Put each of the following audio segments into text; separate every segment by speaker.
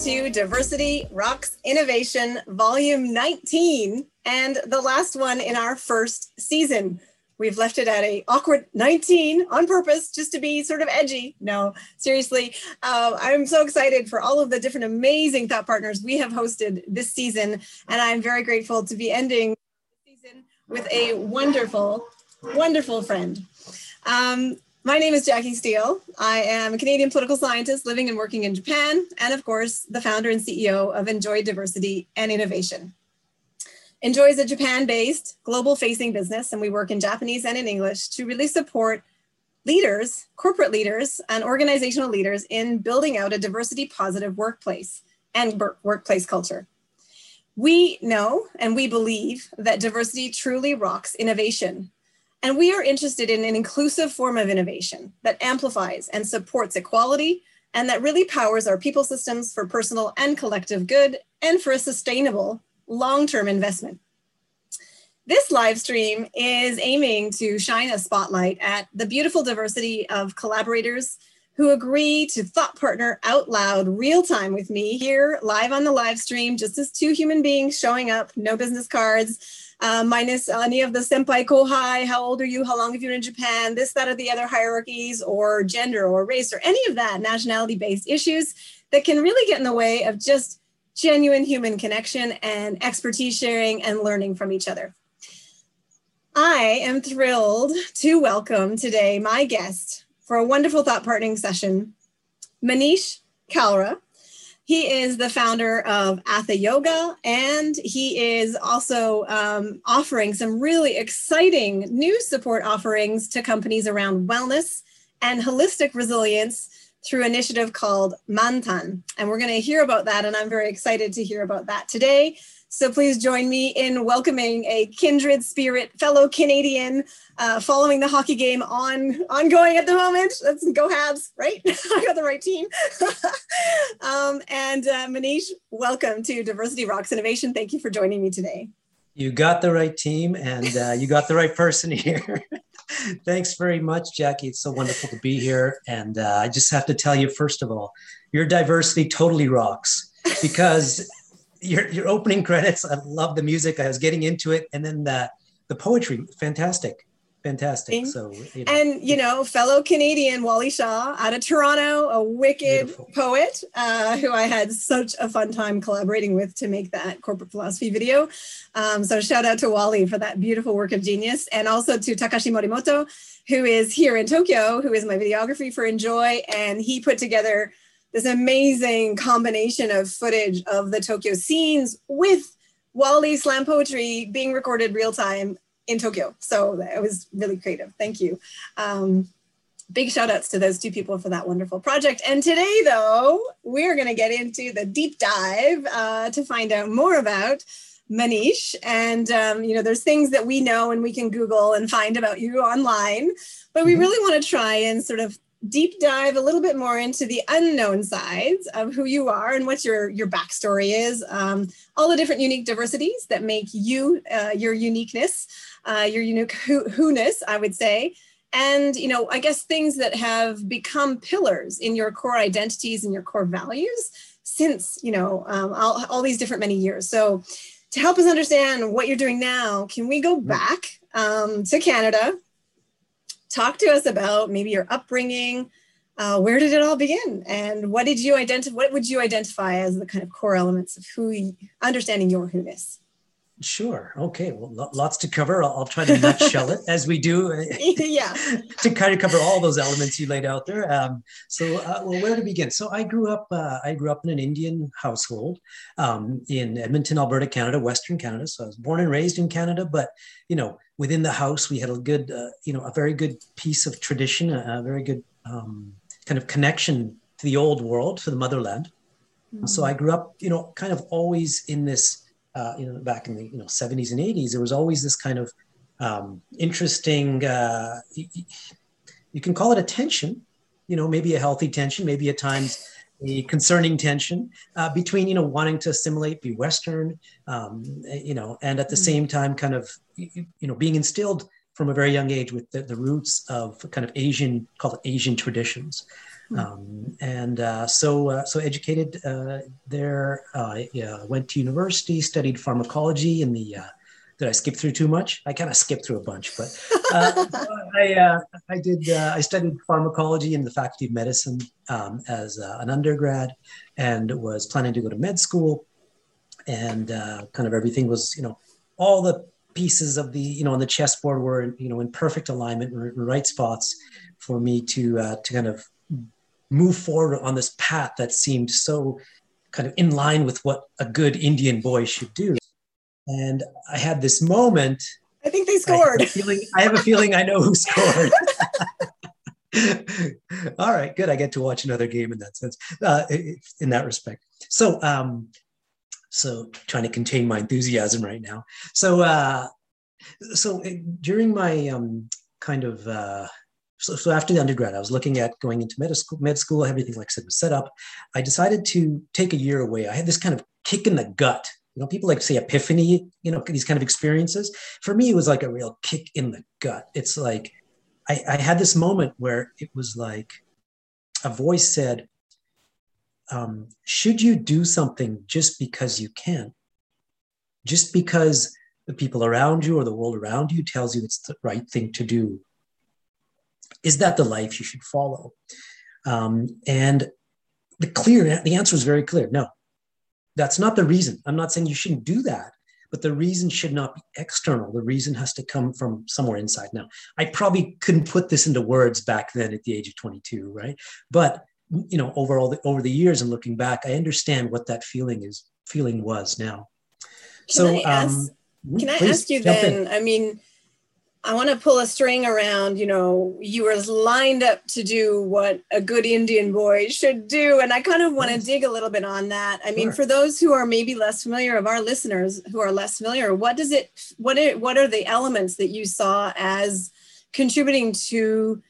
Speaker 1: to Diversity Rocks Innovation Volume 19 and the last one in our first season. We've left it at a awkward 19 on purpose just to be sort of edgy. No, seriously, uh, I'm so excited for all of the different amazing thought partners we have hosted this season. And I'm very grateful to be ending the season with a wonderful, wonderful friend. Um, my name is Jackie Steele. I am a Canadian political scientist living and working in Japan, and of course, the founder and CEO of Enjoy Diversity and Innovation. Enjoy is a Japan based, global facing business, and we work in Japanese and in English to really support leaders, corporate leaders, and organizational leaders in building out a diversity positive workplace and workplace culture. We know and we believe that diversity truly rocks innovation and we are interested in an inclusive form of innovation that amplifies and supports equality and that really powers our people systems for personal and collective good and for a sustainable long term investment. This live stream is aiming to shine a spotlight at the beautiful diversity of collaborators who agree to thought partner out loud real time with me here live on the live stream, just as two human beings showing up, no business cards uh, minus any of the senpai kohai, how old are you, how long have you been in Japan, this, that, or the other hierarchies, or gender or race, or any of that nationality based issues that can really get in the way of just genuine human connection and expertise sharing and learning from each other. I am thrilled to welcome today my guest for a wonderful thought partnering session, Manish Kalra. He is the founder of Atha Yoga, and he is also um, offering some really exciting new support offerings to companies around wellness and holistic resilience through an initiative called Mantan. And we're going to hear about that, and I'm very excited to hear about that today. So please join me in welcoming a kindred spirit, fellow Canadian, uh, following the hockey game on ongoing at the moment. Let's go Habs, right? I got the right team. um, and uh, Manish, welcome to Diversity Rocks Innovation. Thank you for joining me today.
Speaker 2: You got the right team, and uh, you got the right person here. Thanks very much, Jackie. It's so wonderful to be here. And uh, I just have to tell you, first of all, your diversity totally rocks because your your opening credits. I love the music. I was getting into it, and then the the poetry, fantastic, fantastic. So
Speaker 1: you know. and you know, fellow Canadian Wally Shaw out of Toronto, a wicked Beautiful. poet uh, who I had such a fun time collaborating with to make that corporate philosophy video. Um, so shout out to Wally for that beautiful work of genius, and also to Takashi Morimoto, who is here in Tokyo, who is my videography for Enjoy, and he put together this amazing combination of footage of the Tokyo scenes with Wally slam poetry being recorded real time in Tokyo. So it was really creative. Thank you. Um, big shout outs to those two people for that wonderful project. And today, though, we're going to get into the deep dive uh, to find out more about Manish. And, um, you know, there's things that we know and we can Google and find about you online, but we mm-hmm. really want to try and sort of deep dive a little bit more into the unknown sides of who you are and what your your backstory is. Um, all the different unique diversities that make you uh, your uniqueness uh, your unique who, who-ness i would say. And you know i guess things that have become pillars in your core identities and your core values since you know um, all, all these different many years. So to help us understand what you're doing now can we go back um, to canada talk to us about maybe your upbringing. Uh, where did it all begin, and what did you identify? What would you identify as the kind of core elements of who, you, understanding your who-ness?
Speaker 2: Sure. Okay. Well, lots to cover. I'll, I'll try to nutshell it as we do. Uh,
Speaker 1: yeah.
Speaker 2: to kind of cover all those elements you laid out there. Um, so, uh, well, where to begin? So, I grew up. Uh, I grew up in an Indian household um, in Edmonton, Alberta, Canada, Western Canada. So, I was born and raised in Canada, but you know, within the house, we had a good, uh, you know, a very good piece of tradition, a, a very good um, kind of connection to the old world, to the motherland. Mm-hmm. So I grew up, you know, kind of always in this, uh, you know, back in the you know 70s and 80s, there was always this kind of um, interesting. Uh, you can call it a tension, you know, maybe a healthy tension, maybe at times a concerning tension uh, between you know wanting to assimilate, be Western, um, you know, and at the mm-hmm. same time, kind of you, know being instilled from a very young age with the, the roots of kind of Asian, called Asian traditions. Hmm. Um, and uh, so, uh, so educated uh, there. I went to university, studied pharmacology in the. Did I skip through too much? I kind of skipped through a bunch, but uh, I uh, I did. Uh, I studied pharmacology in the Faculty of Medicine um, as an undergrad, and was planning to go to med school, and kind of everything was you know all the pieces of the you know on the chessboard were you know in perfect alignment, in right spots for me to uh, to kind of move forward on this path that seemed so kind of in line with what a good Indian boy should do. And I had this moment.
Speaker 1: I think they scored.
Speaker 2: I have a feeling I, have a feeling I know who scored. All right, good. I get to watch another game in that sense, uh, in that respect. So, um, so trying to contain my enthusiasm right now. So, uh, so uh, during my um, kind of uh, so, so after the undergrad, I was looking at going into med school, med school, everything, like I said, was set up. I decided to take a year away. I had this kind of kick in the gut. You know, people like say epiphany, you know, these kind of experiences. For me, it was like a real kick in the gut. It's like I, I had this moment where it was like a voice said, um, should you do something just because you can? Just because the people around you or the world around you tells you it's the right thing to do is that the life you should follow? Um, and the clear, the answer is very clear. No, that's not the reason. I'm not saying you shouldn't do that, but the reason should not be external. The reason has to come from somewhere inside. Now, I probably couldn't put this into words back then at the age of 22, right? But you know, over all the over the years and looking back, I understand what that feeling is feeling was now.
Speaker 1: Can so, I ask, um, can I ask you then? In. I mean, I want to pull a string around, you know, you were lined up to do what a good Indian boy should do. And I kind of want to dig a little bit on that. I mean, for those who are maybe less familiar of our listeners who are less familiar, what does it, what are, what are the elements that you saw as contributing to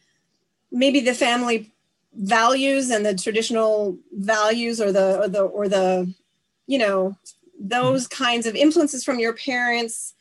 Speaker 1: maybe the family values and the traditional values or the, or the, or the, you know, those mm-hmm. kinds of influences from your parents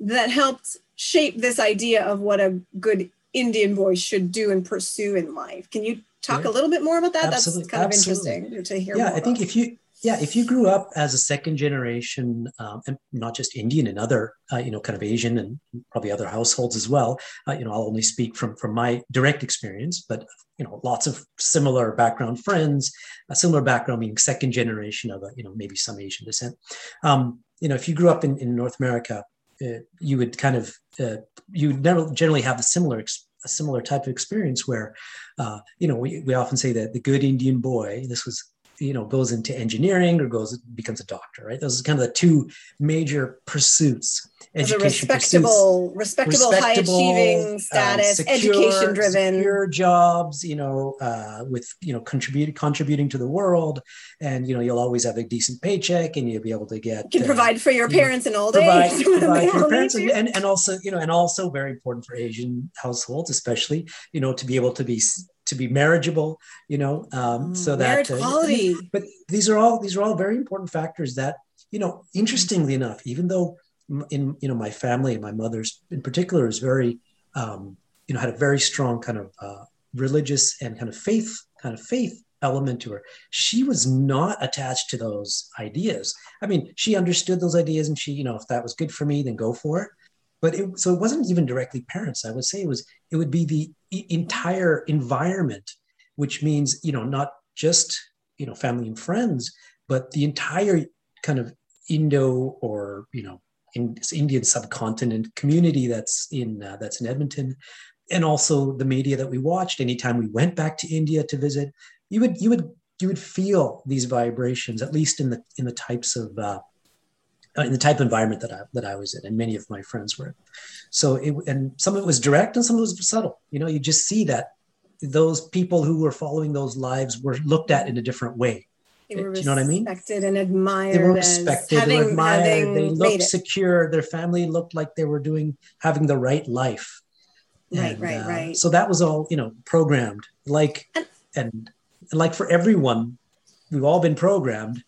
Speaker 1: that helped shape this idea of what a good Indian boy should do and pursue in life. Can you talk yeah. a little bit more about that? Absolutely. That's kind Absolutely. of interesting to hear.
Speaker 2: Yeah, I think if you yeah if you grew up as a second generation um, and not just Indian and other uh, you know kind of Asian and probably other households as well. Uh, you know, I'll only speak from from my direct experience, but you know, lots of similar background friends, a similar background meaning second generation of a you know maybe some Asian descent. Um, you know, if you grew up in, in North America, uh, you would kind of uh, you never generally have a similar a similar type of experience where uh, you know we, we often say that the good Indian boy this was you know goes into engineering or goes becomes a doctor right? Those are kind of the two major pursuits
Speaker 1: education respectable pursuits, respectable, respectable high achieving uh, status uh, education driven
Speaker 2: secure jobs you know uh, with you know contribute contributing to the world. And you know you'll always have a decent paycheck and you'll be able to get
Speaker 1: you can uh, provide for your parents in old provide, age provide
Speaker 2: for your parents and, and, and also you know and also very important for asian households especially you know to be able to be to be marriageable, you know, um, mm, so that
Speaker 1: uh, quality.
Speaker 2: But these are all these are all very important factors that you know. Interestingly enough, even though in you know my family and my mother's in particular is very um, you know had a very strong kind of uh, religious and kind of faith kind of faith element to her. She was not attached to those ideas. I mean, she understood those ideas and she, you know, if that was good for me, then go for it but it, so it wasn't even directly parents. I would say it was it would be the entire environment which means you know not just you know family and friends but the entire kind of indo or you know in indian subcontinent community that's in uh, that's in edmonton. And also the media that we watched anytime we went back to india to visit you would you would you would feel these vibrations at least in the in the types of uh, in the type of environment that I that I was in, and many of my friends were. So it and some of it was direct, and some of it was subtle. You know, you just see that those people who were following those lives were looked at in a different way.
Speaker 1: They were you know what I mean? Respected and admired.
Speaker 2: They were respected. Having, they were admired. They looked secure. Their family looked like they were doing having the right life.
Speaker 1: Right, and, right, uh, right.
Speaker 2: So that was all you know programmed. Like and, and like for everyone, we've all been programmed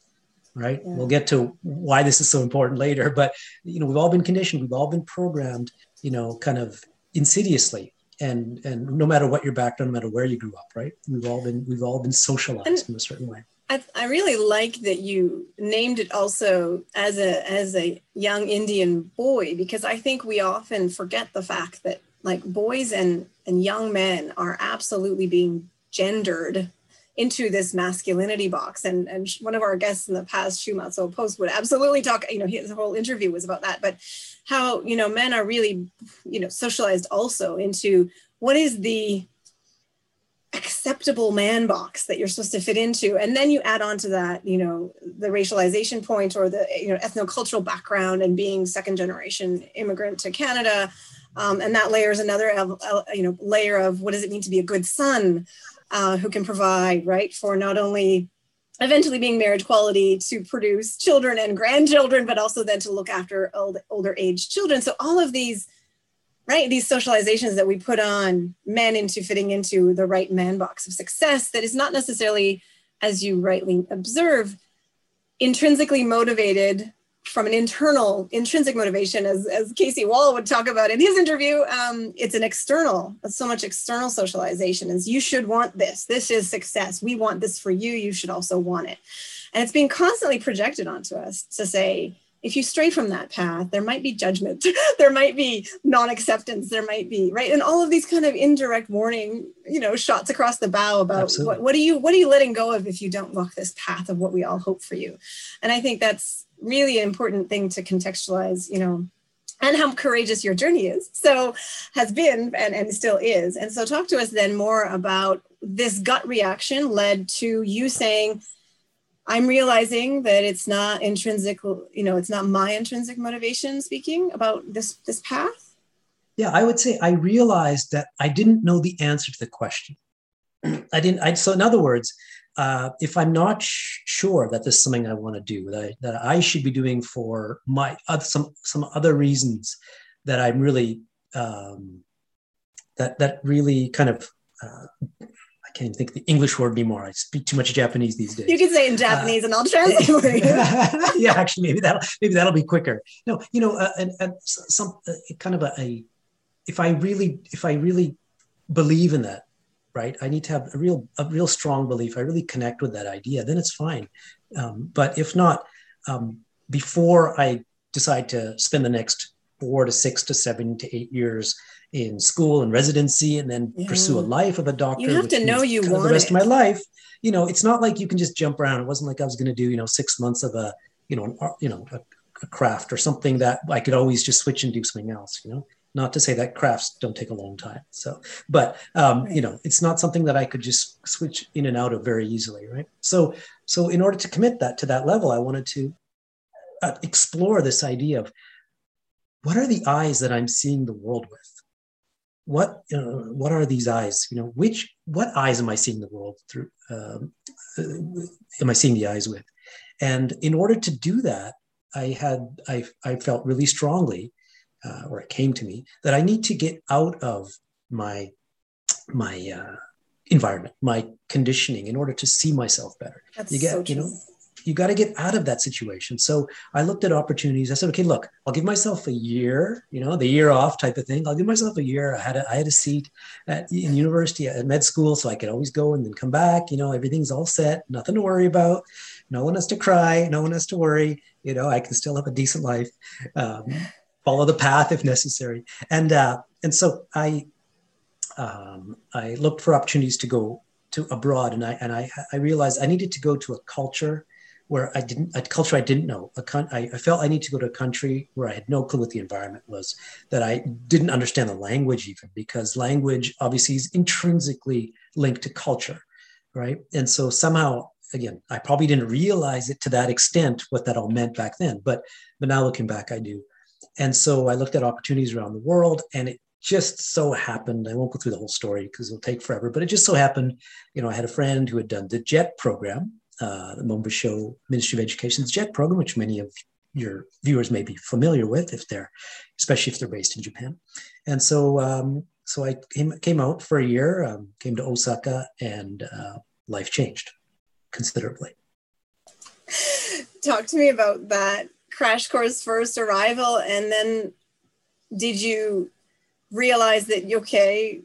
Speaker 2: right? Yeah. We'll get to why this is so important later, but you know, we've all been conditioned, we've all been programmed, you know, kind of insidiously and and no matter what your background, no matter where you grew up, right? We've all been we've all been socialized and in a certain way.
Speaker 1: I, I really like that you named it also as a as a young Indian boy because I think we often forget the fact that like boys and and young men are absolutely being gendered into this masculinity box. And, and one of our guests in the past, Shumatsu Post, would absolutely talk, you know, his whole interview was about that, but how, you know, men are really, you know, socialized also into what is the acceptable man box that you're supposed to fit into. And then you add on to that you know the racialization point or the you know ethnocultural background and being second generation immigrant to canada. Um, and that layers another you know layer of what does it mean to be a good son uh, who can provide, right, for not only eventually being marriage quality to produce children and grandchildren, but also then to look after old, older age children. So all of these, right, these socializations that we put on men into fitting into the right man box of success that is not necessarily, as you rightly observe, intrinsically motivated from an internal intrinsic motivation as, as casey wall would talk about in his interview um, it's an external so much external socialization is you should want this. This is success. We want this for you. You should also want it. And it's being constantly projected onto us to say if you stray from that path there might be judgment. There might be non-acceptance. There might be right? And all of these kind of indirect warning you know shots across the bow about what, what are you what are you letting go of if you don't walk this path of what we all hope for you? And i think that's really important thing to contextualize, you know, and how courageous your journey is. So has been and, and still is. And so talk to us then more about this gut reaction led to you saying, I'm realizing that it's not intrinsic, you know, it's not my intrinsic motivation speaking about this this path.
Speaker 2: Yeah, I would say I realized that I didn't know the answer to the question. I didn't. I, so in other words, uh, if I'm not sh- sure that this is something I want to do, that I, that I should be doing for my uh, some some other reasons that I'm really um, that that really kind of uh, I can't even think the English word anymore. I speak too much Japanese these days.
Speaker 1: You can say in Japanese, and I'll translate.
Speaker 2: yeah, actually, maybe that'll maybe that'll be quicker. No, you know, uh, and, and some uh, kind of a, a if I really if I really believe in that right? I need to have a real, a real strong belief. I really connect with that idea, then it's fine. Um, but if not, um, before I decide to spend the next four to six to seven to eight years in school and residency, and then yeah. pursue a life of a doctor,
Speaker 1: you have to know you want
Speaker 2: the rest
Speaker 1: it.
Speaker 2: of my life. You know, it's not like you can just jump around. It wasn't like I was going to do, you know, six months of a, you know, an, you know, a, a craft or something that I could always just switch and do something else. You know, not to say that crafts don't take a long time. So, but um, you know, it's not something that I could just switch in and out of very easily, right? So, so in order to commit that to that level, I wanted to uh, explore this idea of what are the eyes that I'm seeing the world with. What what are these eyes? You know, which what eyes am I seeing the world through? Um, uh, am I seeing the eyes with? And in order to do that, I had I I felt really strongly uh, or it came to me that I need to get out of my my uh, environment, my conditioning, in order to see myself better.
Speaker 1: That's
Speaker 2: you get,
Speaker 1: so
Speaker 2: you know, you got to get out of that situation. So I looked at opportunities. I said, okay, look, I'll give myself a year, you know, the year off type of thing. I'll give myself a year. I had a, I had a seat at in university at med school, so I could always go and then come back. You know, everything's all set, nothing to worry about. No one has to cry. No one has to worry. You know, I can still have a decent life. Um, follow the path if necessary. And uh, and so I um, I looked for opportunities to go to abroad, and I and I I realized I needed to go to a culture where I didn't a culture I didn't know. A con- I, I felt I need to go to a country where I had no clue what the environment was, that I didn't understand the language even because language obviously is intrinsically linked to culture, right? And so somehow again i probably didn't realize it to that extent what that all meant back then but but now looking back i do and so I looked at opportunities around the world, and it just so happened. I won't go through the whole story because it'll take forever, but it just so happened, you know, I had a friend who had done the JET program, uh, the Monbusho Ministry of Education's JET program, which many of your viewers may be familiar with if they're, especially if they're based in Japan. And so, um, so I came, came out for a year, um, came to Osaka, and uh, life changed considerably.
Speaker 1: Talk to me about that crash course first arrival and then did you realize that okay,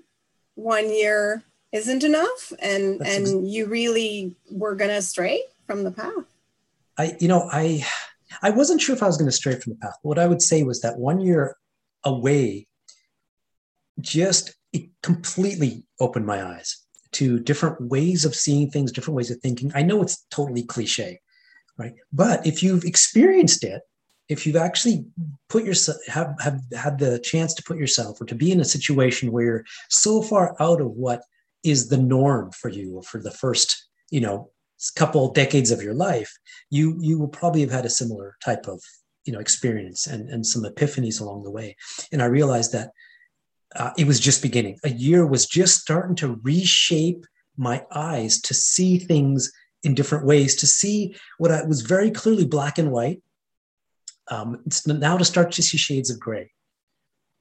Speaker 1: one year isn't enough, and That's and ex- you really were going to stray from the path.
Speaker 2: I, you know, I, I wasn't sure if I was going to stray from the path. What I would say was that one year away, just it completely opened my eyes to different ways of seeing things, different ways of thinking. I know it's totally cliche, right? But if you've experienced it, if you've actually put yourself have, have had the chance to put yourself or to be in a situation where you're so far out of what is the norm for you for the first you know couple decades of your life you you will probably have had a similar type of you know experience and and some epiphanies along the way and i realized that uh, it was just beginning a year was just starting to reshape my eyes to see things in different ways to see what I was very clearly black and white. Um, it's now to start to see shades of gray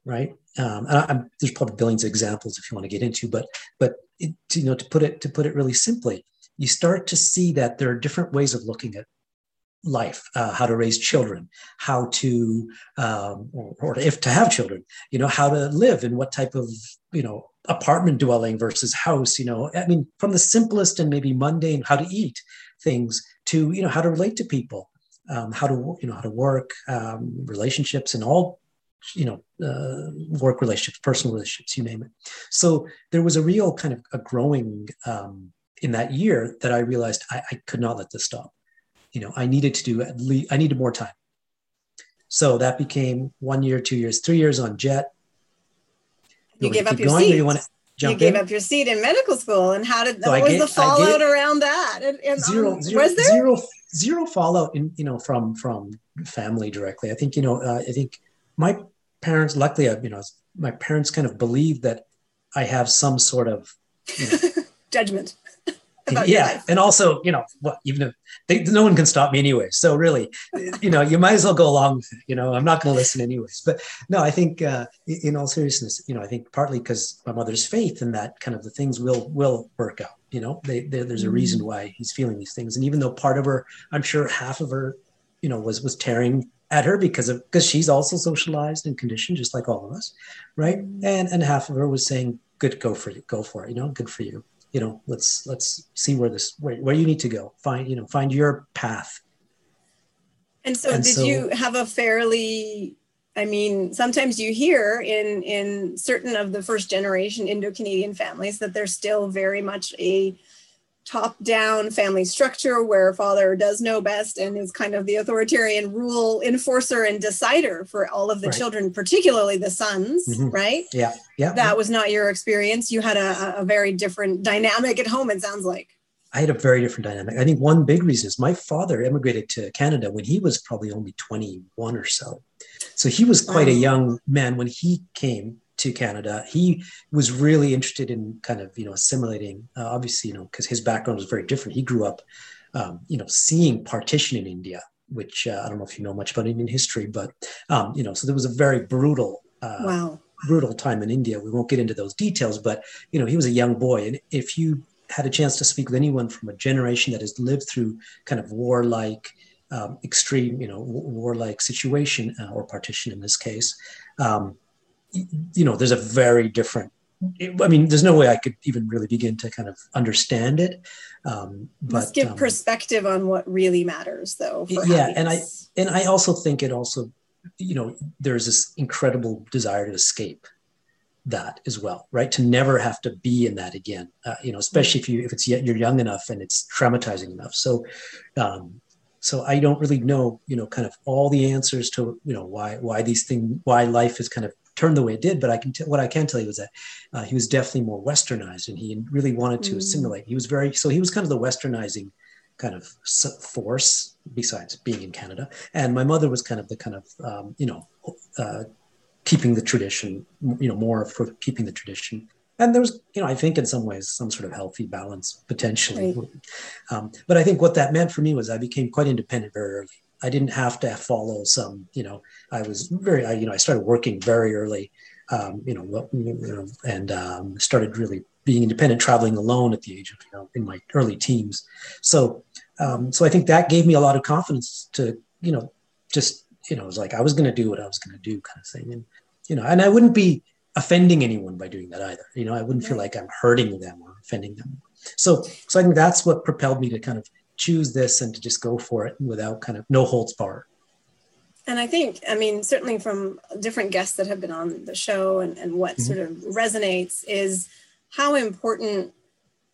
Speaker 2: right? Um, and I, there's probably billions of examples if you want to get into but but it, you know to put it to put it really simply you start to see that there are different ways of looking at life uh, how to raise children how to um, or, or, if to have children you know how to live and what type of you know apartment dwelling versus house you know i mean from the simplest and maybe mundane how to eat things to you know how to relate to people um, how to you know how to work um, relationships and all you know uh, work relationships personal relationships you name it. So there was a real kind of a growing um, in that year that i realized I, I could not let this stop. You know i needed to do at least i needed more time. So that became one year two years three years on jet
Speaker 1: you, you gave up your going, seat. you want to jump you gave in? up your seat in medical school and how did so what was the fallout around that? And, and
Speaker 2: zero, um, zero, was there? zero zero fallout in you know from from family directly. I think you know uh, i think my parents luckily I, you know my parents kind of believe that i have some sort of you know,
Speaker 1: judgment
Speaker 2: yeah and also you know well, even if they, no one can stop me anyway so really you know you might as well go along you know i'm not going to listen anyways. But no i think uh, in all seriousness you know i think partly because my mother's faith and that kind of the things will will work out you know? They, they, there's a reason mm. why he's feeling these things and even though part of her i'm sure half of her you know was was tearing at her because of because she's also socialized and conditioned just like all of us right? Mm. and and half of her was saying good go for it go for it you know good for you you know let's let's see where this where, where you need to go. Find you know find your path.
Speaker 1: And so and did so, you have a fairly i mean sometimes you hear in in certain of the first generation indo-canadian families that there's still very much a top down family structure where father does know best and is kind of the authoritarian rule enforcer and decider for all of the right. children, particularly the sons, mm-hmm. right?
Speaker 2: Yeah. Yeah.
Speaker 1: That was not your experience. You had a, a very different dynamic at home, it sounds like.
Speaker 2: I had a very different dynamic. I think one big reason is my father immigrated to Canada when he was probably only 21 or so. So he was quite a young man when he came to Canada. He was really interested in kind of you know assimilating. Uh, obviously, you know because his background was very different. He grew up, um, you know, seeing partition in India, which uh, I don't know if you know much about Indian history, but um, you know, so there was a very brutal. Uh,
Speaker 1: wow.
Speaker 2: Brutal time in India. We won't get into those details, but you know, he was a young boy, and if you had a chance to speak with anyone from a generation that has lived through kind of warlike, um, extreme, you know, warlike situation uh, or partition in this case, um, you know, there's a very different. I mean, there's no way I could even really begin to kind of understand it. Um,
Speaker 1: but Must give um, perspective on what really matters, though.
Speaker 2: yeah, and I and I also think it also, you know, there's this incredible desire to escape that as well, right? To never have to be in that again, uh, you know, especially if you if it's yet you're young enough and it's traumatizing enough. So, um, so I don't really know, you know, kind of all the answers to you know why why these things why life is kind of turned the way it did. But I can t- what I can tell you is that uh, he was definitely more westernized, and he really wanted to mm. assimilate. He was very so he was kind of the westernizing kind of force besides being in Canada. And my mother was kind of the kind of um, you know uh, keeping the tradition, you know, more for keeping the tradition. And there was, you know, I think in some ways some sort of healthy balance potentially. Right. Um, but I think what that meant for me was I became quite independent very early. I didn't have to follow some, you know, I was very, I, you know, I started working very early, um, you, know, you know, and um, started really being independent, traveling alone at the age of, you know, in my early teens. So, um, so I think that gave me a lot of confidence to, you know, just, you know, it was like I was going to do what I was going to do kind of thing. And, you know, and I wouldn't be, offending anyone by doing that either. You know, I wouldn't feel like I'm hurting them or offending them. So, so I think that's what propelled me to kind of choose this and to just go for it without kind of no holds barred.
Speaker 1: And I think, I mean, certainly from different guests that have been on the show and, and what mm-hmm. sort of resonates is how important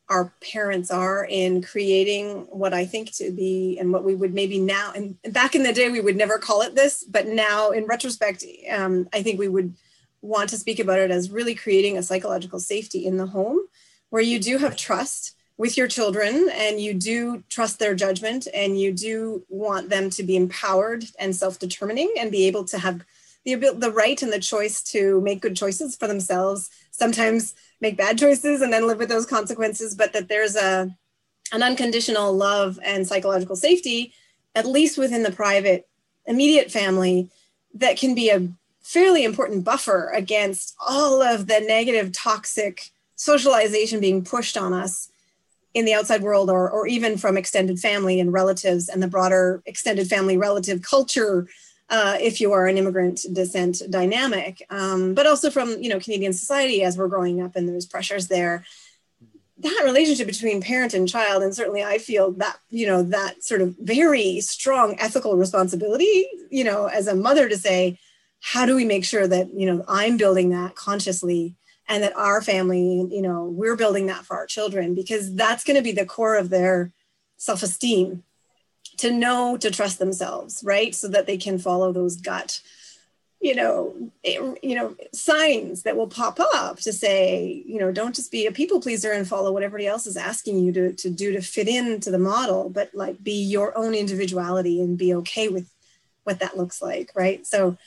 Speaker 1: our parents are in creating what I think to be and what we would maybe now and back in the day we would never call it this, but now in retrospect, um, I think we would want to speak about it as really creating a psychological safety in the home where you do have trust with your children and you do trust their judgment and you do want them to be empowered and self-determining and be able to have the the right and the choice to make good choices for themselves. Sometimes make bad choices and then live with those consequences but that there's a an unconditional love and psychological safety at least within the private immediate family that can be a fairly important buffer against all of the negative toxic socialization being pushed on us in the outside world or, or even from extended family and relatives and the broader extended family relative culture uh, if you are an immigrant descent dynamic. Um, but also from you know canadian society as we're growing up and there's pressures there. That relationship between parent and child and certainly i feel that you know that sort of very strong ethical responsibility you know as a mother to say how do we make sure that you know i'm building that consciously and that our family you know we're building that for our children because that's going to be the core of their self-esteem. To know to trust themselves right? So that they can follow those gut you know it, you know signs that will pop up to say you know don't just be a people pleaser and follow what everybody else is asking you to, to do to fit into the model but like be your own individuality and be okay with what that looks like right? So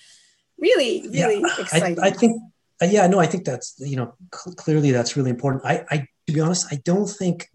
Speaker 1: really really yeah, exciting
Speaker 2: I, I think uh, yeah, no, I think that's you know cl- clearly that's really important. I, I to be honest, I don't think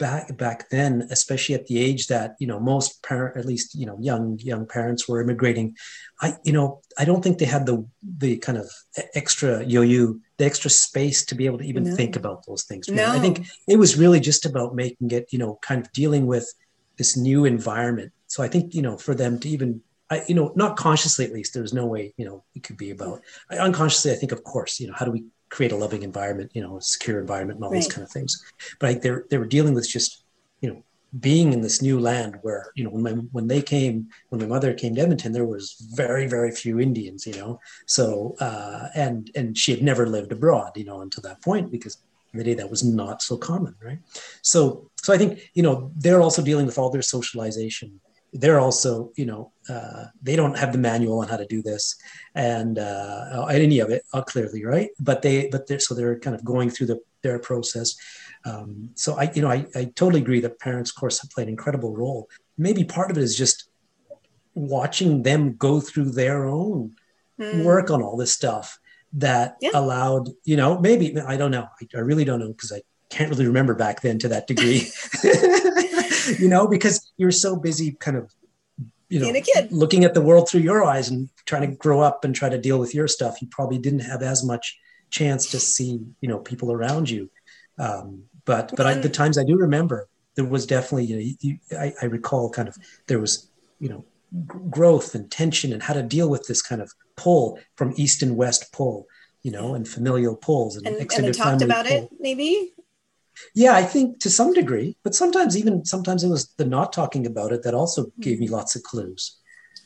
Speaker 2: back back then, especially at the age that you know most parent, at least you know young young parents were immigrating. I you know I don't think they had the the kind of extra yo-yo, the extra space to be able to even no. think about those things. No. I think it was really just about making it you know kind of dealing with this new environment. So I think you know for them to even I, you know, not consciously at least, there's no way, you know, it could be about I, unconsciously. I think, of course, you know, how do we create a loving environment, you know, a secure environment, and all right. these kind of things. But I, they they were dealing with just, you know, being in this new land where, you know, when my, when they came, when my mother came to Edmonton, there was very very few Indians, you know. So uh, and and she had never lived abroad, you know, until that point because in the day that was not so common, right? So so I think you know they're also dealing with all their socialization they're also, you know, uh, they don't have the manual on how to do this and uh, any of it uh, clearly, right? But they, but they're so they're kind of going through the their process. Um, so I, you know, I, I totally agree that parents, of course, have played an incredible role. Maybe part of it is just watching them go through their own mm. work on all this stuff that yeah. allowed, you know, maybe I don't know, I, I really don't know because I can't really remember back then to that degree. you know, because you're so busy kind of, you know, looking at the world through your eyes and trying to grow up and try to deal with your stuff. You probably didn't have as much chance to see, you know, people around you. Um, but but I, the times I do remember, there was definitely, you know, you, I, I recall kind of there was, you know, growth and tension and how to deal with this kind of pull from east and west pull you know, and familial pulls and,
Speaker 1: and extended and talked about pull. it maybe
Speaker 2: yeah, I think to some degree, but sometimes even sometimes it was the not talking about it that also gave me mm-hmm. lots of clues.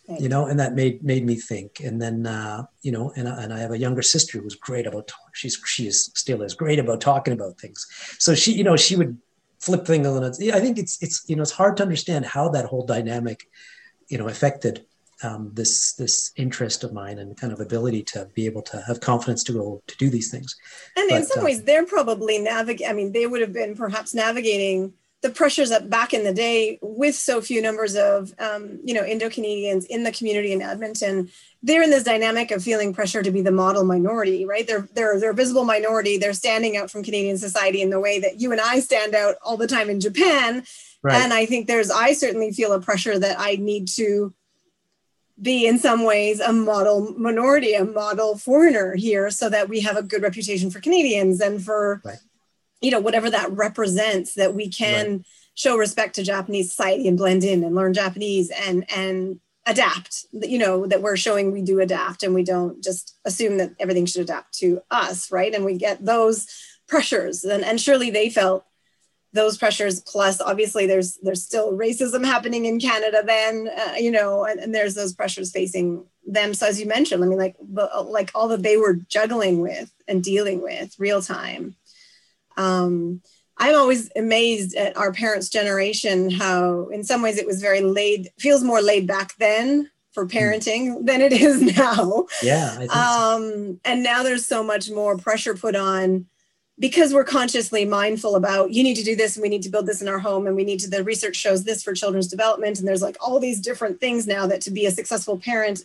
Speaker 2: Right. You know, and that made made me think. And then uh, you know, and, and I have a younger sister who was great about talk. She's she is still is great about talking about things. So she, you know, she would flip things on. I think it's it's you know it's hard to understand how that whole dynamic, you know, affected um, this this interest of mine and kind of ability to be able to have confidence to go to do these things.
Speaker 1: And but, in some uh, ways, they're probably navigate. I mean, they would have been perhaps navigating the pressures that back in the day with so few numbers of um, you know Indo-Canadians in the community in Edmonton. They're in this dynamic of feeling pressure to be the model minority, right? They're they're they're a visible minority. They're standing out from Canadian society in the way that you and I stand out all the time in Japan. Right. And I think there's I certainly feel a pressure that I need to be in some ways a model minority, a model foreigner here, so that we have a good reputation for Canadians and for, right. you know, whatever that represents, that we can right. show respect to Japanese society and blend in and learn Japanese and and adapt you know that we're showing we do adapt and we don't just assume that everything should adapt to us right and we get those pressures and, and surely they felt those pressures plus obviously there's there's still racism happening in canada then uh, you know and, and, there's those pressures facing them so as you mentioned i mean like like all that they were juggling with and dealing with real time um, I'm always amazed at our parents' generation, how in some ways it was very laid, feels more laid back then for hmm. parenting than it is now.
Speaker 2: Yeah.
Speaker 1: um, so. And now there's so much more pressure put on because we're consciously mindful about you need to do this and we need to build this in our home and we need to the research shows this for children's development. And there's like all these different things now that to be a successful parent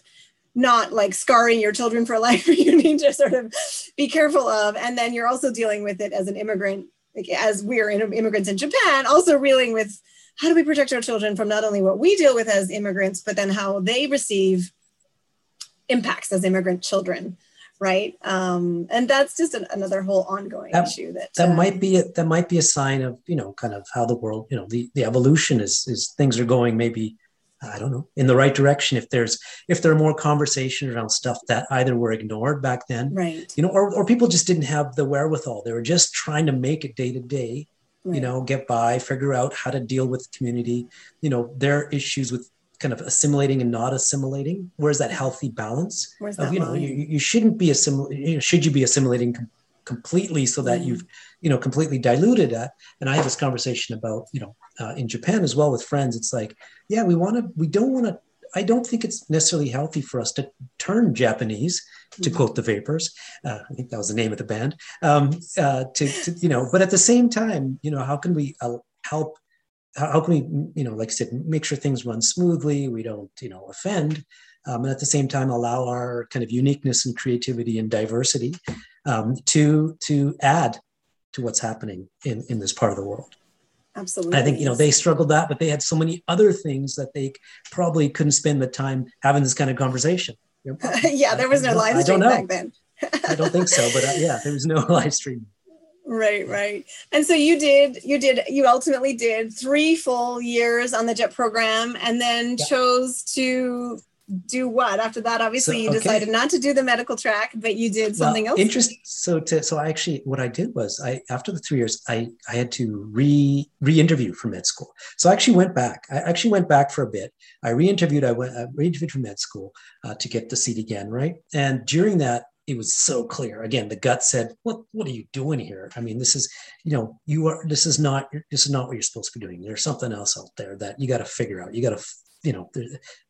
Speaker 1: not like scarring your children for life you need to sort of be careful of. And then you're also dealing with it as an immigrant like as we're immigrants in Japan, also reeling with how do we protect our children from not only what we deal with as immigrants, but then how they receive impacts as immigrant children, right? Um, and that's just an, another whole ongoing that, issue. That
Speaker 2: that uh, might be a, that might be a sign of you know kind of how the world you know the the evolution is is things are going maybe I don't know, in the right direction. If there's if there are more conversations around stuff that either were ignored back then,
Speaker 1: right?
Speaker 2: You know, or or people just didn't have the wherewithal. They were just trying to make it day to day, you know, get by, figure out how to deal with the community. You know, their issues with kind of assimilating and not assimilating. Where's that healthy balance?
Speaker 1: Where's that
Speaker 2: of, you
Speaker 1: line?
Speaker 2: know, you, you shouldn't be assimilating. You know, should you be assimilating com- completely so that mm. you've you know completely diluted it? And I had this conversation about you know uh, in Japan as well with friends. It's like, yeah, we want to, we don't want to. I don't think it's necessarily healthy for us to turn Japanese, to mm-hmm. quote the Vapors. Uh, I think that was the name of the band. Um, uh, to, to, you know, but at the same time, you know, how can we uh, help? How, can we, you know, like I said, make sure things run smoothly? We don't, you know, offend, um, and at the same time allow our kind of uniqueness and creativity and diversity um, to to add to what's happening in in this part of the world.
Speaker 1: Absolutely.
Speaker 2: I think, you know, they struggled that, but they had so many other things that they probably couldn't spend the time having this kind of conversation.
Speaker 1: You know, yeah, there was no live stream back then.
Speaker 2: I don't think so, but uh, yeah, there was no live stream.
Speaker 1: Right, right. And so you did, you did, you ultimately did three full years on the JET program and then yeah. chose to do what? After that obviously so, you decided not to do the medical track but you did something well, else?
Speaker 2: interest so to so i actually what i did was i after the three years i i had to re re-interview for med school. So i actually went back i actually went back for a bit. I re-interviewed i went I re-interviewed for med school uh, to get the seat again right? And during that it was so clear again the gut said what what are you doing here i mean this is you know you are this is not this is not what you're supposed to be doing there's something else out there that you got to figure out you got to you know,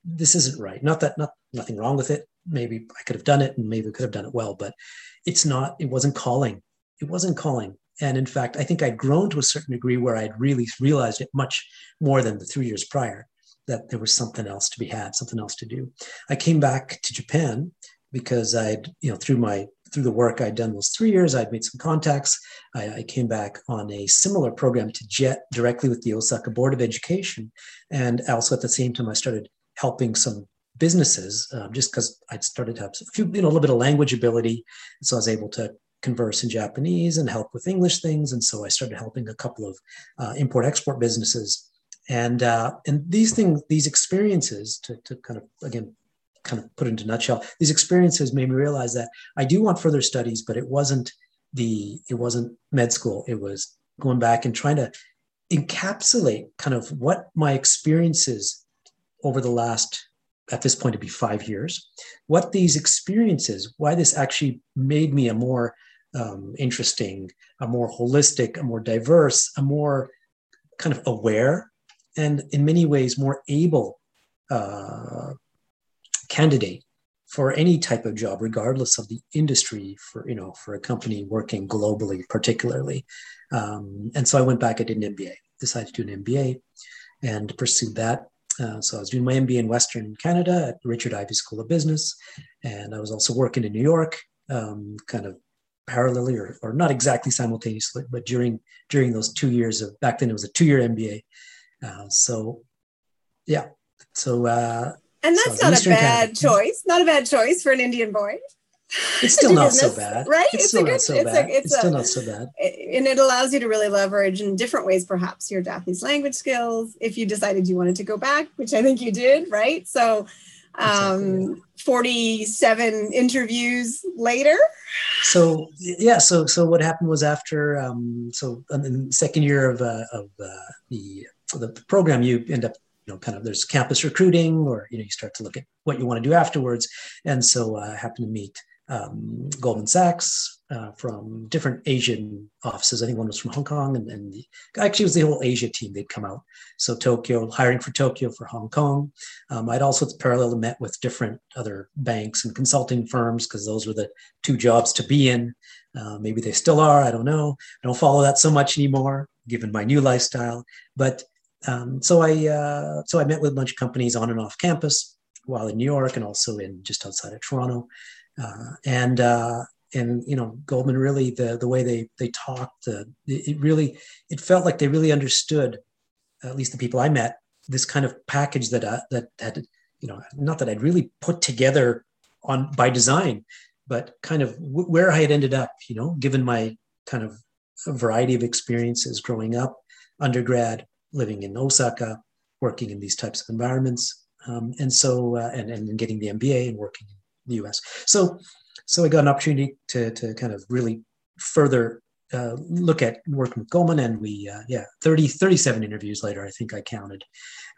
Speaker 2: this isn't right. Not that, not nothing wrong with it. Maybe I could have done it and maybe I could have done it well, but it's not, it wasn't calling. It wasn't calling. And in fact, I think I'd grown to a certain degree where I'd really realized it much more than the three years prior that there was something else to be had, something else to do. I came back to Japan because I'd, you know, through my through the work I'd done those three years, I'd made some contacts. I, I, came back on a similar program to JET directly with the Osaka Board of Education. And also at the same time, I started helping some businesses um, just because I'd started to have a few, you know, a little bit of language ability. So I was able to converse in Japanese and help with English things. And so I started helping a couple of uh, import export businesses. And, uh, and these things, these experiences to, to kind of, again, kind of put into nutshell, these experiences made me realize that I do want further studies, but it wasn't the it wasn't med school. It was going back and trying to encapsulate kind of what my experiences over the last at this point to be five years what these experiences why this actually made me a more um, interesting a more holistic a more diverse a more kind of aware and in many ways more able uh, candidate for any type of job, regardless of the industry, for you know, for a company working globally, particularly. Um, and so I went back. I did an MBA. Decided to do an MBA, and pursued that. Uh, so I was doing my MBA in Western Canada at Richard Ivey School of Business, and I was also working in New York, um, kind of parallelly or, or not exactly simultaneously, but during during those two years of back then it was a two year MBA. Uh, so yeah, so uh,
Speaker 1: and that's not a bad Canada. choice. Not a bad choice for an Indian boy.
Speaker 2: It's still not business, so bad,
Speaker 1: right?
Speaker 2: It's, it's still
Speaker 1: good,
Speaker 2: not so bad. A, it's, it's a, still not so bad, and
Speaker 1: it allows you to really leverage in different ways, perhaps your Japanese language skills, if you decided you wanted to go back, which I think you did, right? So, um, 47 interviews later.
Speaker 2: So yeah, so so what happened was after um, so in the second year of uh, of uh, the the program, you end up know kind of there's campus recruiting, or you know you start to look at what you want to do afterwards, and so uh, I happened to meet um, Goldman Sachs uh, from different Asian offices. I think one was from Hong Kong, and, and the, actually it was the whole Asia team. They'd come out. So Tokyo, hiring for Tokyo for Hong Kong. Um, I'd also parallel met with different other banks and consulting firms because those were the two jobs to be in. Uh, maybe they still are. I don't know. I don't follow that so much anymore, given my new lifestyle. But um, so I uh, so I met with a bunch of companies on and off campus while in New York and also in just outside of Toronto. Uh, and uh, and you know Goldman really the the way they they talked uh, it really it felt like they really understood at least the people I met this kind of package that uh, that had you know not that I'd really put together on by design but kind of w- where I had ended up you know given my kind of variety of experiences growing up undergrad living in Osaka working in these types of environments um, and so uh, and and getting the MBA and working in the US. So, so I got an opportunity to, to kind of really further uh, look at working with Goldman and we, uh, yeah, 30, 37 interviews later, I think I counted.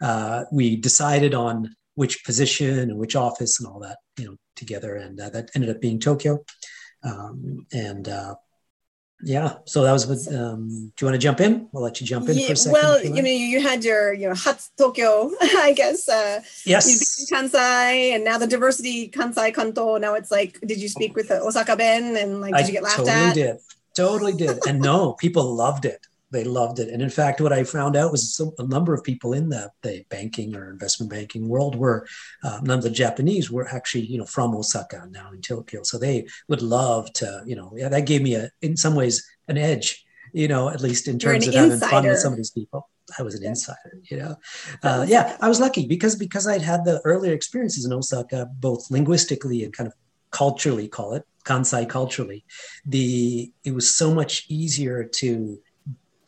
Speaker 2: Uh, we decided on which position and which office and all that, you know, together. And uh, that ended up being Tokyo. Um, and uh, yeah so that was with, um, do you want to jump in? I'll let you jump in yeah, for a second
Speaker 1: well you, know you had your you know hot tokyo i guess uh
Speaker 2: yes.
Speaker 1: kansai and now the diversity kansai kanto now it's like did you speak with osaka ben and like did I you get laughed
Speaker 2: totally
Speaker 1: at?
Speaker 2: Totally did. Totally did. And no people loved it they loved it. And in fact, what I found out was a number of people in the, the banking or investment banking world were uh, none of the Japanese were actually, you know, from Osaka now in Tokyo. So they would love to, you know, yeah, that gave me a, in some ways, an edge, you know, at least in terms of having fun with some of these people. I was an yeah. insider, you know. Uh, yeah, I was lucky because because I'd had the earlier experiences in Osaka, both linguistically and kind of culturally, call it Kansai culturally. The it was so much easier to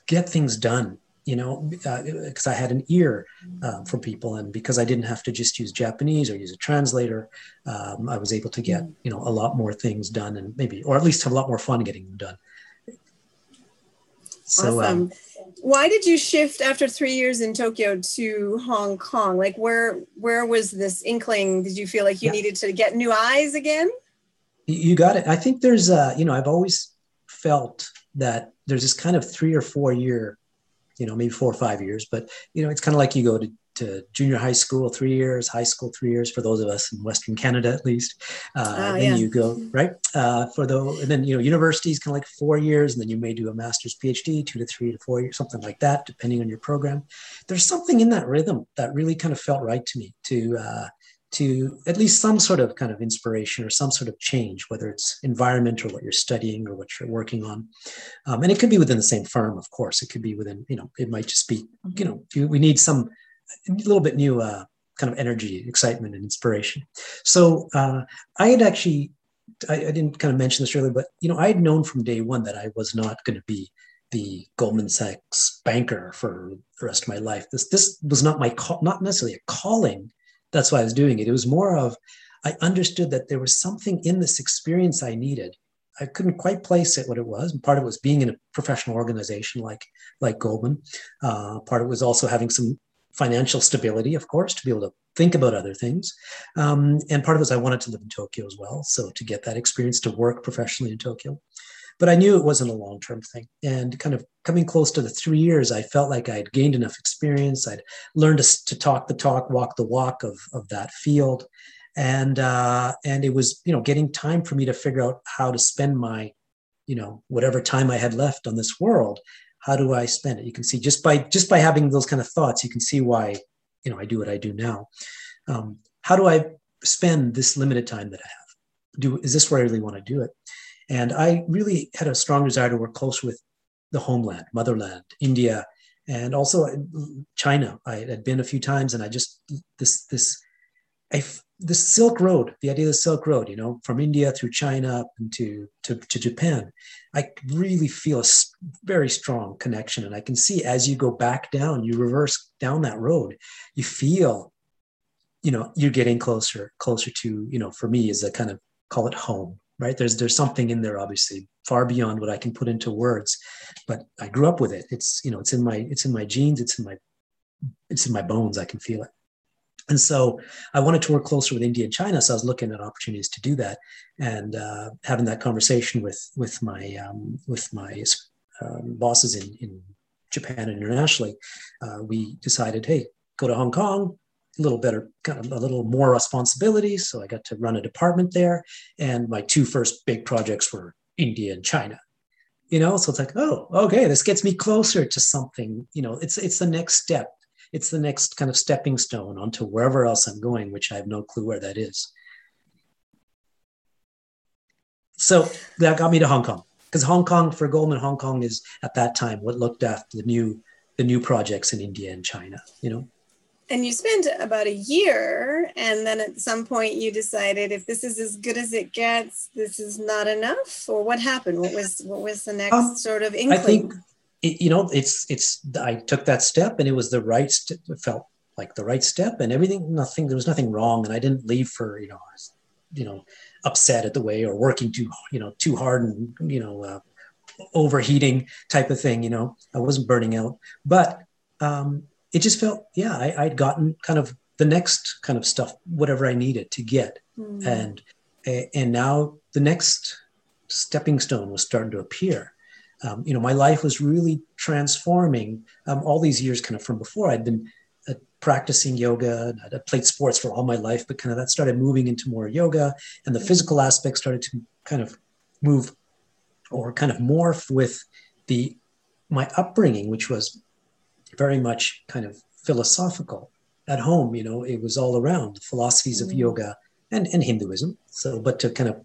Speaker 2: get things done you know because uh, i had an ear uh, for people and because i didn't have to just use japanese or use a translator um, i was able to get you know a lot more things done and maybe or at least have a lot more fun getting them done.
Speaker 1: So um, awesome. Um, why did you shift after three years in tokyo to hong kong? Like where where was this inkling? Did you feel like you yeah. needed to get new eyes again?
Speaker 2: You got it. I think there's uh you know i've always felt that there's this kind of three or four year, you know, maybe four or five years, but you know, it's kind of like you go to, to junior high school three years, high school three years for those of us in Western Canada at least. Uh, oh, then yeah. you go right uh, for the and then you know university is kind of like four years, and then you may do a master's PhD, two to three to four years, something like that, depending on your program. There's something in that rhythm that really kind of felt right to me to uh, to at least some sort of kind of inspiration or some sort of change, whether it's environment or what you're studying or what you're working on. Um, and it could be within the same firm, of course. It could be within, you know, it might just be, you know, we need some a little bit new uh, kind of energy, excitement, and inspiration. So uh, I had actually, I, I didn't kind of mention this earlier, but you know, I had known from day one that I was not going to be the Goldman Sachs banker for the rest of my life. This this was not my call, not necessarily a calling that's why I was doing it. It was more of I understood that there was something in this experience I needed. I couldn't quite place it what it was. And part of it was being in a professional organization like like Goldman. Uh, part of it was also having some financial stability, of course, to be able to think about other things. Um, and part of it was I wanted to live in Tokyo as well. So to get that experience to work professionally in Tokyo. But I knew it wasn't a long term thing. And kind of coming close to the three years, I felt like I had gained enough experience. I'd learned to, to talk the talk, walk the walk of, of that field. And, uh, and it was, you know, getting time for me to figure out how to spend my, you know, whatever time I had left on this world. How do I spend it? You can see just by just by having those kind of thoughts, you can see why, you know, I do what I do now. Um, how do I spend this limited time that I have? Do is this where I really want to do it? And I really had a strong desire to work close with the homeland, motherland, India, and also uh, China. I had been a few times, and I just this this I, Silk Road, the idea of the Silk Road, you know, from India through China and to, to, to Japan, I really feel a very strong connection. And I can see as you go back down, you reverse down that road, you feel, you know, you're getting closer, closer to, you know, for me is a kind of call it home, right? There's there's something in there, obviously, far beyond what I can put into words, but I grew up with it. It's you know, it's in my it's in my genes, it's in my it's in my bones. I can feel it. And so I wanted to work closer with India and China. So I was looking at opportunities to do that, and uh, having that conversation with with my um, with my um, bosses in in Japan and internationally, uh, we decided, hey, go to Hong Kong, a little better, kind of a little more responsibility. So I got to run a department there, and my two first big projects were India and China. You know, so it's like, oh, okay, this gets me closer to something. You know, it's it's the next step it's the next kind of stepping stone onto wherever else I'm going, which I have no clue where that is. So that got me to Hong Kong because Hong Kong for Goldman, Hong Kong is at that time what looked after the new the new projects in India and China. You know.
Speaker 1: And you spent about a year, and then at some point you decided if this is as good as it gets, this is not enough. Or what happened? What was what was the next um, sort of inkling?
Speaker 2: I think it, you know, it's it's. I took that step, and it was the right. St- it felt like the right step, and everything. Nothing. There was nothing wrong, and I didn't leave for you know, you know, upset at the way or working too you know too hard and you know uh, overheating type of thing. You know, I wasn't burning out, but um, it just felt yeah, I, I'd gotten kind of the next kind of stuff, whatever I needed to get, mm. and and now the next stepping stone was starting to appear um, you know, my life was really transforming um, all these years kind of from before. I'd been uh, practicing yoga, i played sports for all my life, but kind of that started moving into more yoga and the physical aspect started to kind of move or kind of morph with the my upbringing, which was very much kind of philosophical at home. You know, it was all around the philosophies mm-hmm. of yoga and, and Hinduism. So, but to kind of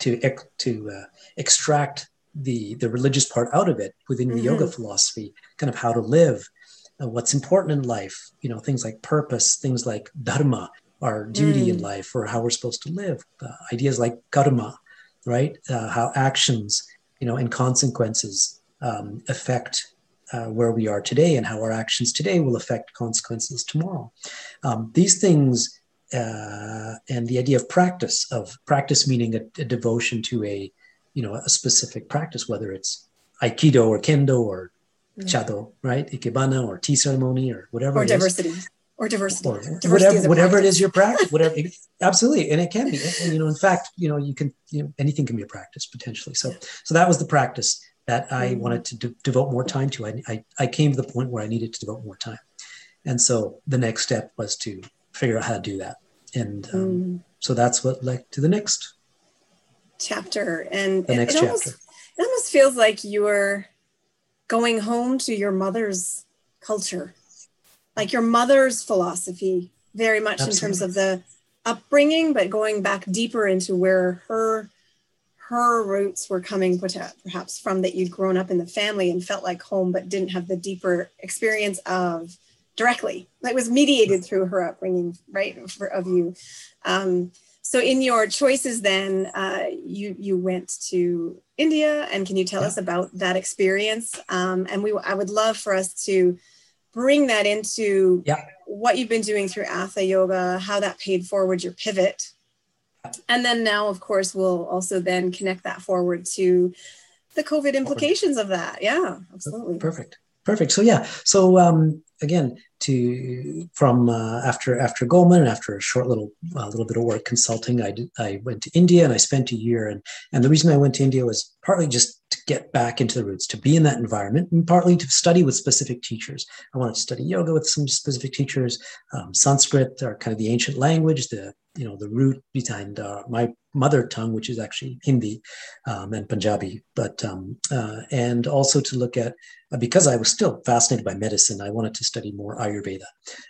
Speaker 2: to to uh, extract the the religious part out of it within mm-hmm. the yoga philosophy kind of how to live uh, what's important in life you know things like purpose things like dharma our duty mm. in life or how we're supposed to live uh, ideas like karma right uh, how actions you know and consequences um, affect uh, where we are today and how our actions today will affect consequences tomorrow um, these things uh, and the idea of practice of practice meaning a, a devotion to a you know a specific practice, whether it's aikido or kendo or mm. chado, right? Ikebana or tea ceremony or whatever.
Speaker 1: Or diversity. Or diversity. Or
Speaker 2: diversity whatever, whatever it is your practice, whatever, absolutely, and it can be. And, you know, in fact, you know, you can, you know, anything can be a practice potentially. So, so that was the practice that I mm. wanted to de- devote more time to. I, I, I came to the point where I needed to devote more time, and so the next step was to figure out how to do that. And um, mm. so that's what led to the next
Speaker 1: chapter and
Speaker 2: the next
Speaker 1: it,
Speaker 2: chapter.
Speaker 1: Almost, it almost feels like you're going home to your mother's culture like your mother's philosophy very much Absolutely. in terms of the upbringing but going back deeper into where her her roots were coming perhaps from that you'd grown up in the family and felt like home but didn't have the deeper experience of directly that was mediated through her upbringing right for, of you um, so in your choices then uh, you you went to india and can you tell yeah. us about that experience um, and we i would love for us to bring that into
Speaker 2: yeah.
Speaker 1: what you've been doing through atha yoga how that paid forward your pivot and then now of course we'll also then connect that forward to the covid implications of that. Yeah absolutely.
Speaker 2: Perfect. Perfect. So yeah. So um, again to from uh, after after Goldman after a short little uh, little bit of work consulting, I did, I went to India and I spent a year. And and the reason I went to India was partly just to get back into the roots, to be in that environment, and partly to study with specific teachers. I wanted to study yoga with some specific teachers, um, Sanskrit, or kind of the ancient language, the you know the root behind uh, my mother tongue, which is actually Hindi um, and Punjabi, but um, uh, and also to look at because I was still fascinated by medicine, I wanted to study more Ayurveda,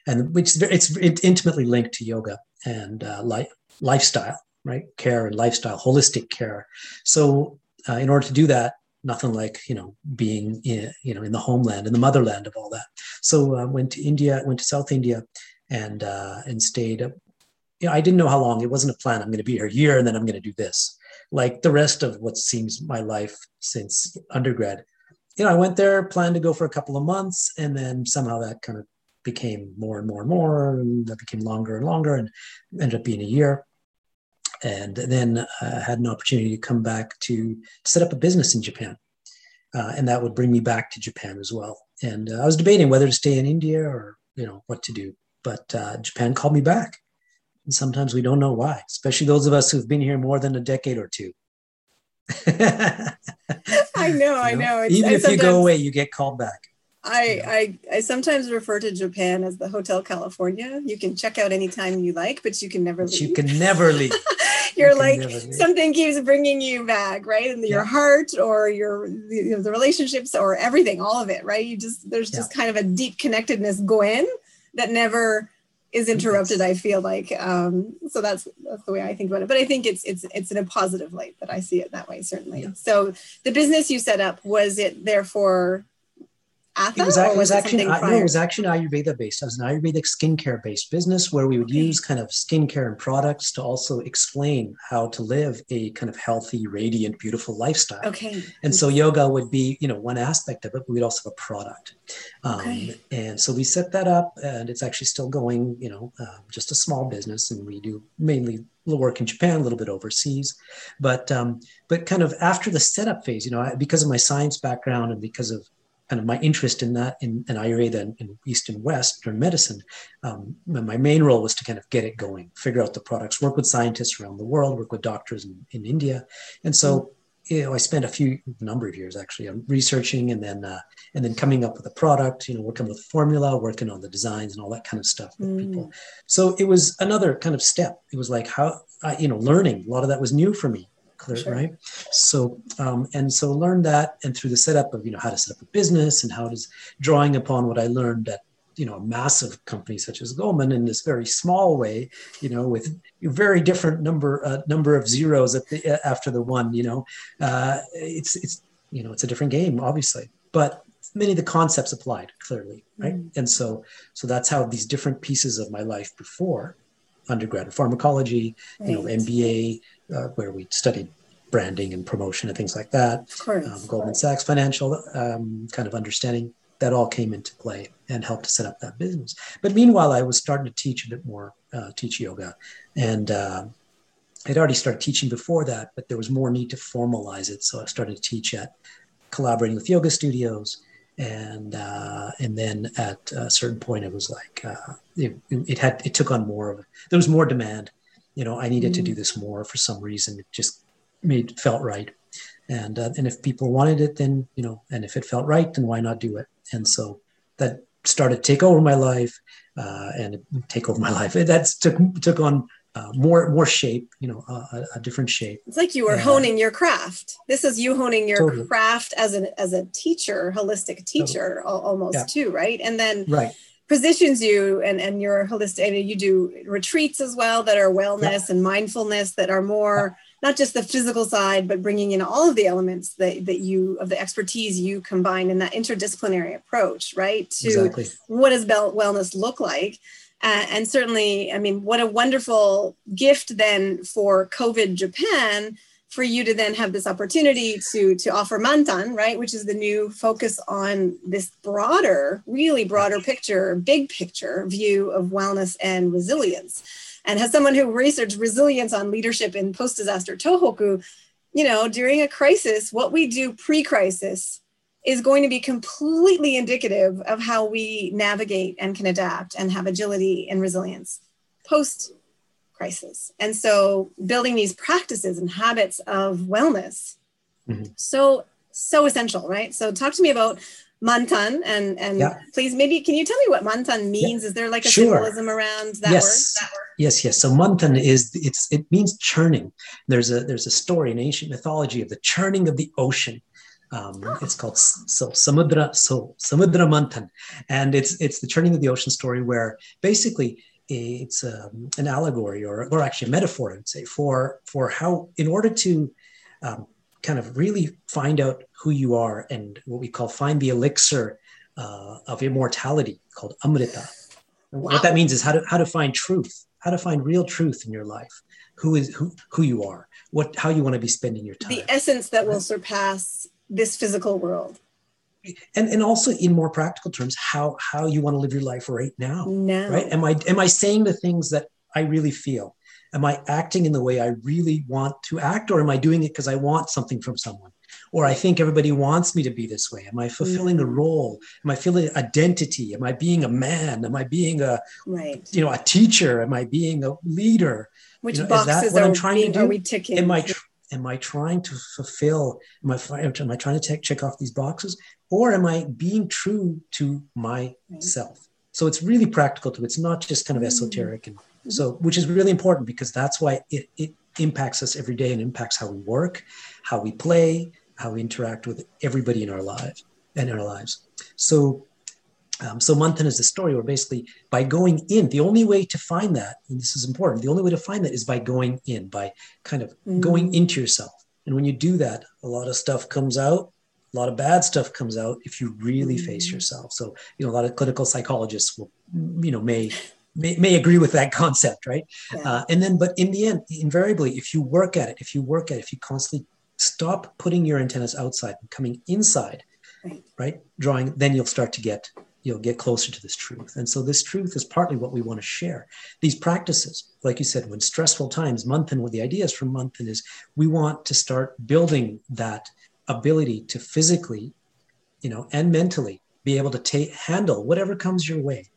Speaker 2: and which it's intimately linked to yoga and uh, life, lifestyle, right? Care and lifestyle, holistic care. So uh, in order to do that, nothing like you know being in, you know in the homeland in the motherland of all that. So uh, went to India, went to South India, and uh, and stayed you know, I didn't know how long. It wasn't a plan. I'm going to be here a year and then I'm going to do this. Like the rest of what seems my life since undergrad. You know, I went there, planned to go for a couple of months, and then somehow that kind of became more and more and more, and that became longer and longer, and ended up being a year. And then I uh, had an opportunity to come back to set up a business in Japan. Uh, and that would bring me back to Japan as well. And uh, I was debating whether to stay in India or, you know, what to do. But uh, Japan called me back and sometimes we don't know why, especially those of us who've been here more than a decade or two.
Speaker 1: I know, I know.
Speaker 2: It's, Even if you go away, you get called back.
Speaker 1: I, I I sometimes refer to Japan as the Hotel California. You can check out anytime you like, but you can never leave.
Speaker 2: You can never leave.
Speaker 1: You're you like something keeps bringing you back, right? And your yeah. heart or your you know, the relationships or everything, all of it, right? You just there's just yeah. kind of a deep connectedness going that never is interrupted i feel like um, so that's that's the way i think about it but i think it's it's it's in a positive light that i see it that way certainly yeah. so the business you set up was it therefore Atha,
Speaker 2: it was, it was actually no, it was actually Ayurveda based. It was an Ayurvedic skincare based business where we would okay. use kind of skincare and products to also explain how to live a kind of healthy, radiant, beautiful lifestyle.
Speaker 1: Okay.
Speaker 2: And so yoga would be, you know, one aspect of it, but we'd also have a product. Um, okay. And so we set that up, and it's actually still going. You know, uh, just a small business, and we do mainly work in Japan, a little bit overseas, but um, but kind of after the setup phase, you know, I, because of my science background and because of kind of my interest in that in, in Ayurveda and in East and West or medicine, um, my main role was to kind of get it going, figure out the products, work with scientists around the world, work with doctors in, in India. And so, you know, I spent a few number of years actually on researching and then uh, and then coming up with a product, you know, working with formula, working on the designs and all that kind of stuff with mm. people. So it was another kind of step. It was like how, I, you know, learning. A lot of that was new for me clear, sure. right? So, um, and so learned that, and through the setup of you know how to set up a business and how does drawing upon what I learned at you know a massive company such as Goldman in this very small way, you know, with very different number uh, number of zeros at the uh, after the one, you know, uh, it's it's you know it's a different game, obviously, but many of the concepts applied clearly, right? Mm. And so so that's how these different pieces of my life before undergrad pharmacology, right. you know, MBA, uh, where we studied branding and promotion and things like that. Um, Goldman Sachs financial um, kind of understanding that all came into play and helped to set up that business. But meanwhile, I was starting to teach a bit more, uh, teach yoga, and uh, I'd already started teaching before that, but there was more need to formalize it. So I started to teach at collaborating with yoga studios, and uh, and then at a certain point, it was like uh, it, it had it took on more of it, there was more demand you know i needed mm. to do mm. this more for some reason it just made felt right and uh, and if people wanted it then you know and if it felt right then why not do it and so that started to take over my life uh, and take over my life that took took on uh, more more shape you know a, a, different shape
Speaker 1: it's like you were honing your craft this is you honing your totally. craft as an as a teacher holistic teacher totally. almost yeah. too right and then
Speaker 2: right
Speaker 1: positions you and and your holistic and you do retreats as well that are wellness yeah. and mindfulness that are more not just the physical side but bringing in all of the elements that, that you of the expertise you combine in that interdisciplinary approach right to exactly. what does wellness look like uh, and certainly i mean what a wonderful gift then for covid japan for you to then have this opportunity to to offer Manthan right? Which is the new focus on this broader really broader picture big picture view of wellness and resilience. And as someone who researched resilience on leadership in post-disaster tohoku you know during a crisis what we do pre-crisis is going to be completely indicative of how we navigate and can adapt and have agility and resilience post crisis. And so building these practices and habits of wellness, mm-hmm. so, so essential, right? So talk to me about Manthan and and yeah. please maybe can you tell me what Manthan means yeah. is there like a sure. symbolism around that
Speaker 2: yes.
Speaker 1: word, that word
Speaker 2: yes yes so Manthan is it's it means churning there's a there's a story in ancient mythology of the churning of the ocean um, oh. it's called so samudra so samudra Manthan and it's it's the churning of the ocean story where basically it's um, an allegory or, or actually a metaphor, I would say, for, for how, in order to um, kind of really find out who you are and what we call find the elixir uh, of immortality called amrita. Wow. What that means is how to, how to find truth how to find real truth in your life, who is who who you are, what how you want to be spending your time.
Speaker 1: The essence that will surpass this physical world.
Speaker 2: And and also in more practical terms, how how you want to live your life right now.
Speaker 1: Now.
Speaker 2: Right? Am I am I saying the things that I really feel? Am I acting in the way I really want to act, or am I doing it because I want something from someone? or I think everybody wants me to be this way. Am I fulfilling a mm. role? Am I feeling identity? Am I being a man? Am I being a
Speaker 1: right?
Speaker 2: You know, a teacher? Am I being a leader?
Speaker 1: Which
Speaker 2: you know,
Speaker 1: boxes are, being, are, we ticking?
Speaker 2: Am I am I trying to fulfill? Am I am I trying to take, check off these boxes, or am I being true to myself? Right. So it's really practical too. It's not just kind of mm. esoteric, and so which is really important because that's why it, it impacts us every day and impacts how we work, how we play, how we interact with everybody in our lives and in our lives. So, um, so Manthan is the story where basically by going in, the only way to find that, and this is important, the only way to find that is by going in, by kind of mm. going into yourself. And when you do that, a lot of stuff comes out. A lot of bad stuff comes out if you really mm. face yourself. So, you know, a lot of clinical psychologists will, you know, may May, may, agree with that concept, right? Yeah. Uh, and then, but in the end, invariably, if you work at it, if you work at it, if you constantly stop putting your antennas outside and coming inside right. right drawing then you'll start to get you'll get closer to this truth. And so this truth is partly what we want to share. These practices like you said when stressful times Manthan what the ideas from Manthan is we want to start building that ability to physically you know and mentally be able to take handle whatever comes your way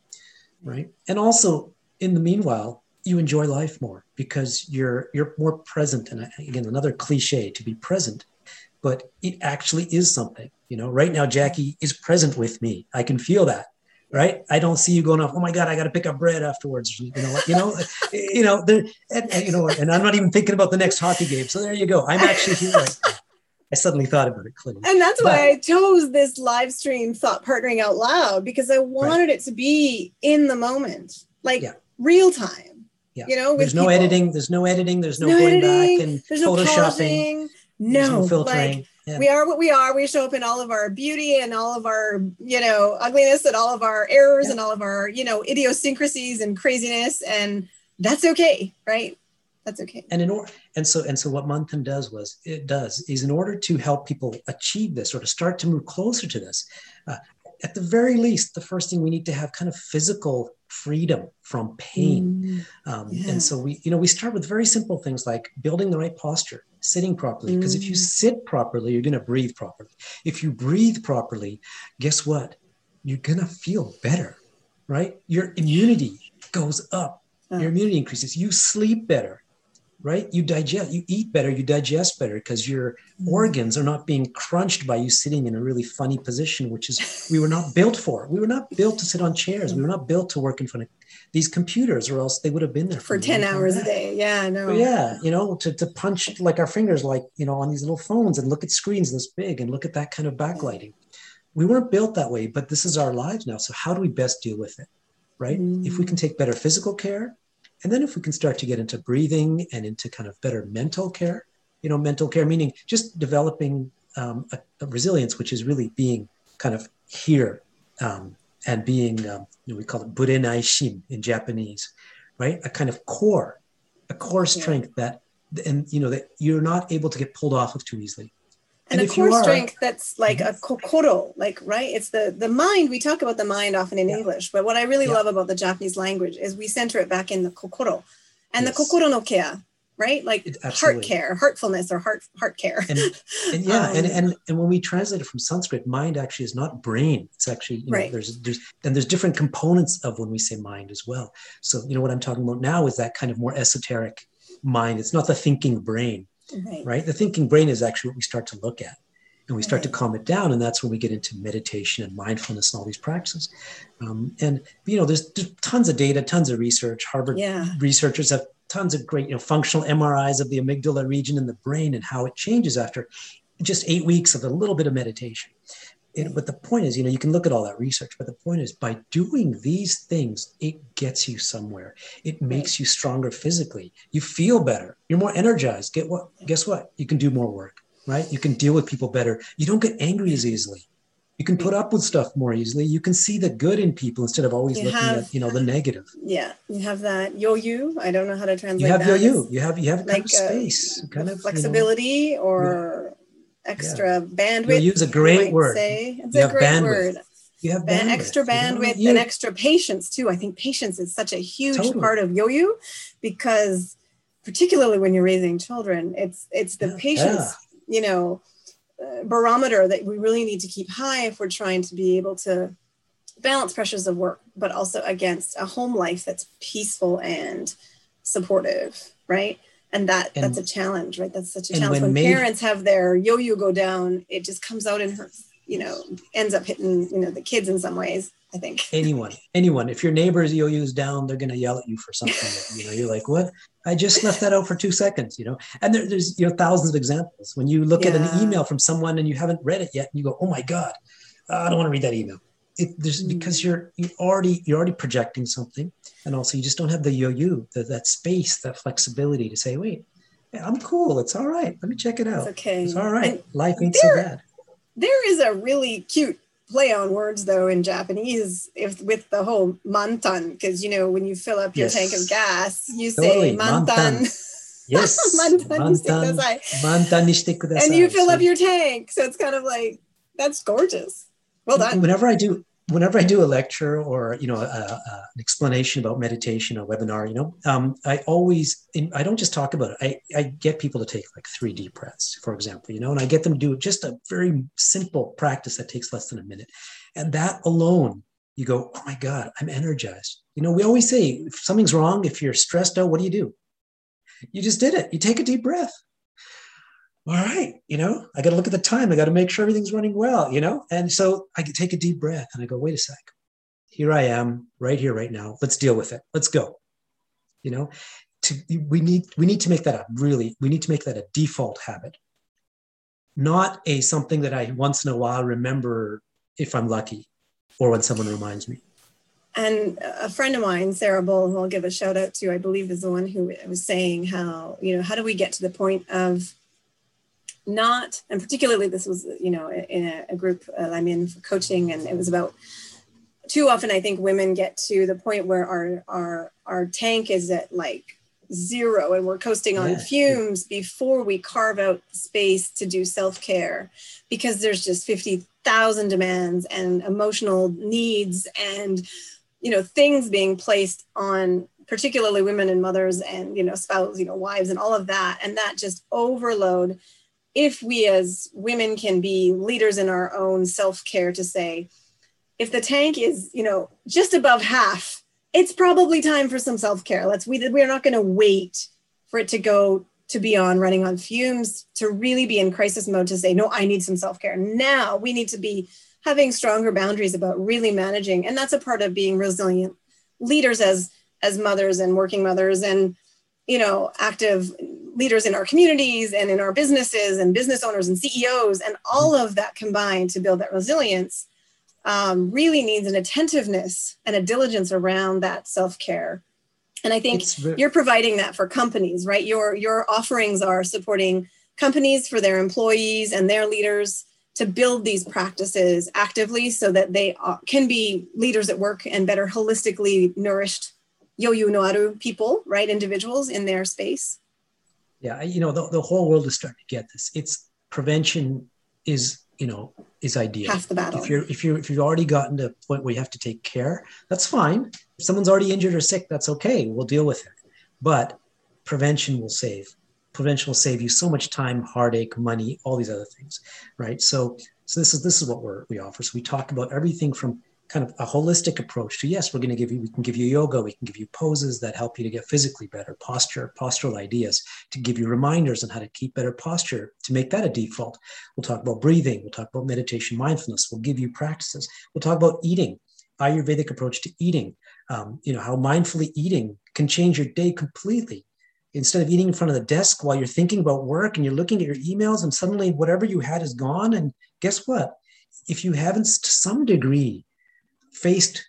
Speaker 2: right? And also in the meanwhile you enjoy life more because you're you're more present. And again another cliche to be present but it actually is something you know right now jackie is present with me i can feel that right i don't see you going off oh my god i got to pick up bread afterwards you know you know you know there and, and, you know and i'm not even thinking about the next hockey game so there you go i'm actually here right now. I suddenly thought about it, Clinton.
Speaker 1: And that's but, why I chose this live stream thought partnering out loud because I wanted right. it to be in the moment, like yeah. real time
Speaker 2: yeah. You know, there's no people. editing, there's no editing, there's no, no going editing, back and there's photoshopping.
Speaker 1: No, no filtering. Like, yeah. We are what we are. We show up in all of our beauty and all of our, you know, ugliness and all of our errors yeah. and all of our, you know, idiosyncrasies and craziness. And that's okay, right? That's okay.
Speaker 2: And in order, and so and so, what Manthan does was it does is in order to help people achieve this or to start to move closer to this. Uh, at the very least, the first thing we need to have kind of physical freedom from pain. Mm, um, yeah. And so we, you know, we start with very simple things like building the right posture, sitting properly. Because mm. if you mm. sit properly, you're going to breathe properly. If you breathe properly, guess what? You're going to feel better, right? Your immunity goes up. Your immunity increases. You sleep better right? You digest, you eat better, you digest better because your mm. organs are not being crunched by you sitting in a really funny position, which is we were not built for. We were not built to sit on chairs. We were not built to work in front of these computers, or else they would have been there
Speaker 1: for, for 10 hours a day. Yeah, no.
Speaker 2: But yeah, you know, to, to punch like our fingers, like, you know, on these little phones and look at screens this big and look at that kind of backlighting. We weren't built that way, but this is our lives now. So how do we best deal with it? Right? Mm. If we can take better physical care, and then if we can start to get into breathing and into kind of better mental care, you know, mental care meaning just developing um, a, a, resilience, which is really being kind of here um, and being, um, you know, we call it burenai shin in Japanese, right? A kind of core, a core strength that, and you know, that you're not able to get pulled off of too easily
Speaker 1: and, and a core are, strength that's like a kokoro like right? It's the the mind we talk about the mind often in yeah. english but what i really yeah. love about the japanese language is we center it back in the kokoro. And yes. the kokoro no care right? Like it, heart care heartfulness or heart heart care.
Speaker 2: And, and yeah um, and, and and when we translate it from sanskrit mind actually is not brain. It's actually you know, right. there's there's and there's different components of when we say mind as well. So you know what i'm talking about now is that kind of more esoteric mind. It's not the thinking brain right. right? The thinking brain is actually what we start to look at and we start right. to calm it down. And that's when we get into meditation and mindfulness and all these practices. Um, and, you know, there's, there's, tons of data, tons of research. Harvard yeah. researchers have tons of great, you know, functional MRIs of the amygdala region in the brain and how it changes after just eight weeks of a little bit of meditation. It, but the point is, you know, you can look at all that research, but the point is, by doing these things, it gets you somewhere. It makes you stronger physically. You feel better. You're more energized. Get what? Guess what? You can do more work, right? You can deal with people better. You don't get angry as easily. you can put up with stuff more easily. You can see the good in people instead of always
Speaker 1: You
Speaker 2: looking
Speaker 1: have-
Speaker 2: at you know the negative.
Speaker 1: Yeah, you have that yoyu. I don't know how to translate.
Speaker 2: You have
Speaker 1: that. It's
Speaker 2: you. You have you have kind
Speaker 1: like,
Speaker 2: of space, kind of you know,
Speaker 1: flexibility or extra bandwidth.
Speaker 2: You use a great word.
Speaker 1: Say. It's
Speaker 2: You
Speaker 1: a great
Speaker 2: bandwidth.
Speaker 1: word.
Speaker 2: you have
Speaker 1: Ban-
Speaker 2: bandwidth,
Speaker 1: extra
Speaker 2: you know?
Speaker 1: bandwidth
Speaker 2: You-
Speaker 1: and extra patience too. I think patience is such a huge
Speaker 2: Totally.
Speaker 1: part of yoyu because particularly when you're raising children, it's it's the
Speaker 2: Yeah.
Speaker 1: patience, you know, uh, barometer that we really need to keep high if we're trying to be able to balance pressures of work, but also against a home life that's peaceful and supportive, right? And that
Speaker 2: And-
Speaker 1: that's a challenge, right? That's such a challenge.
Speaker 2: when
Speaker 1: When, parents have their yoyu go down, it just comes out in her, you know, ends up hitting, you know, the kids in some ways, I think.
Speaker 2: anyone anyone if your neighbor's yoyu's down they're going to yell at you for something you know you're like what i just left that out for two seconds you know and there, there's you know thousands of examples when you look at an email from someone and you haven't read it yet and you go oh my god uh, i don't want to read that email it, there's
Speaker 1: hmm.
Speaker 2: because you're you already you're already projecting something, and also you just don't have the yoyu, the, that space, that flexibility to say, wait, I'm cool. It's all right. Let me check it out.
Speaker 1: It's okay.
Speaker 2: It's all right.
Speaker 1: And
Speaker 2: Life ain't
Speaker 1: there, so
Speaker 2: bad.
Speaker 1: There is a really cute play on words though in Japanese if with the whole mantan because you know when you fill up your
Speaker 2: yes.
Speaker 1: tank of gas you
Speaker 2: totally.
Speaker 1: say mantan. mantan.
Speaker 2: mantan mantan, mantan
Speaker 1: And you fill up your tank. So it's kind of like, that's gorgeous. Well done.
Speaker 2: Whenever I do, whenever i do a lecture or you know a, a, an explanation about meditation a webinar you know um, i always i don't just talk about it. I, I get people to take like three deep breaths for example you know and i get them to do just a very simple practice that takes less than a minute. And that alone you go oh my god i'm energized. You know we always say if something's wrong if you're stressed out what do you do? You just did it. You take a deep breath all right, you know, I got to look at the time. I got to make sure everything's running well, you know? And so I can take a deep breath and I go, wait a sec. Here I am right here, right now. Let's deal with it. Let's go. You know, to, we need, we need to make that a really, we need to make that a default habit, not a something that I once in a while remember if I'm lucky or when someone reminds me.
Speaker 1: And a friend of mine, Sarah Bull, who I'll give a shout out to, I believe is the one who was saying how, you know, how do we get to the point of not, and particularly this was, you know, in a, a group uh, I'm in for coaching, and it was about too often I think women get to the point where our our our tank is at like zero and we're coasting on
Speaker 2: Yeah.
Speaker 1: fumes before we carve out space to do self-care because there's just 50,000 demands and emotional needs and you know things being placed on particularly women and mothers and you know spouses you know wives and all of that and that just overload if we as women can be leaders in our own self-care to say if the tank is you know just above half it's probably time for some self-care. Let's we we're not going to wait for it to go to be on running on fumes to really be in crisis mode to say no i need some self-care. Now we need to be having stronger boundaries about really managing. And that's a part of being resilient leaders as as mothers and working mothers and you know active leaders in our communities and in our businesses and business owners and ceos and all of that combined to build that resilience um, really needs an attentiveness and a diligence around that self-care. And i think
Speaker 2: It's ve-
Speaker 1: you're providing that for companies right? Your your offerings are supporting companies for their employees and their leaders to build these practices actively so that they can be leaders at work and better holistically nourished yoyu no aru people right? Individuals in their space
Speaker 2: yeah you know the, the whole world is starting to get this. It's prevention is you know is ideal.
Speaker 1: Half the battle.
Speaker 2: If you're if you're if you've already gotten to a point where you have to take care that's fine. If someone's already injured or sick that's okay. We'll deal with it. But prevention will save. Prevention will save you so much time heartache money all these other things right? So so this is this is what we're, we offer. So we talk about everything from kind of a holistic approach to yes we're going to give you we can give you yoga we can give you poses that help you to get physically better posture postural ideas to give you reminders on how to keep better posture to make that a default. We'll talk about breathing we'll talk about meditation mindfulness we'll give you practices. We'll talk about eating ayurvedic approach to eating. Um, you know how mindfully eating can change your day completely. Instead of eating in front of the desk while you're thinking about work and you're looking at your emails and suddenly whatever you had is gone and guess what? If you haven't to some degree faced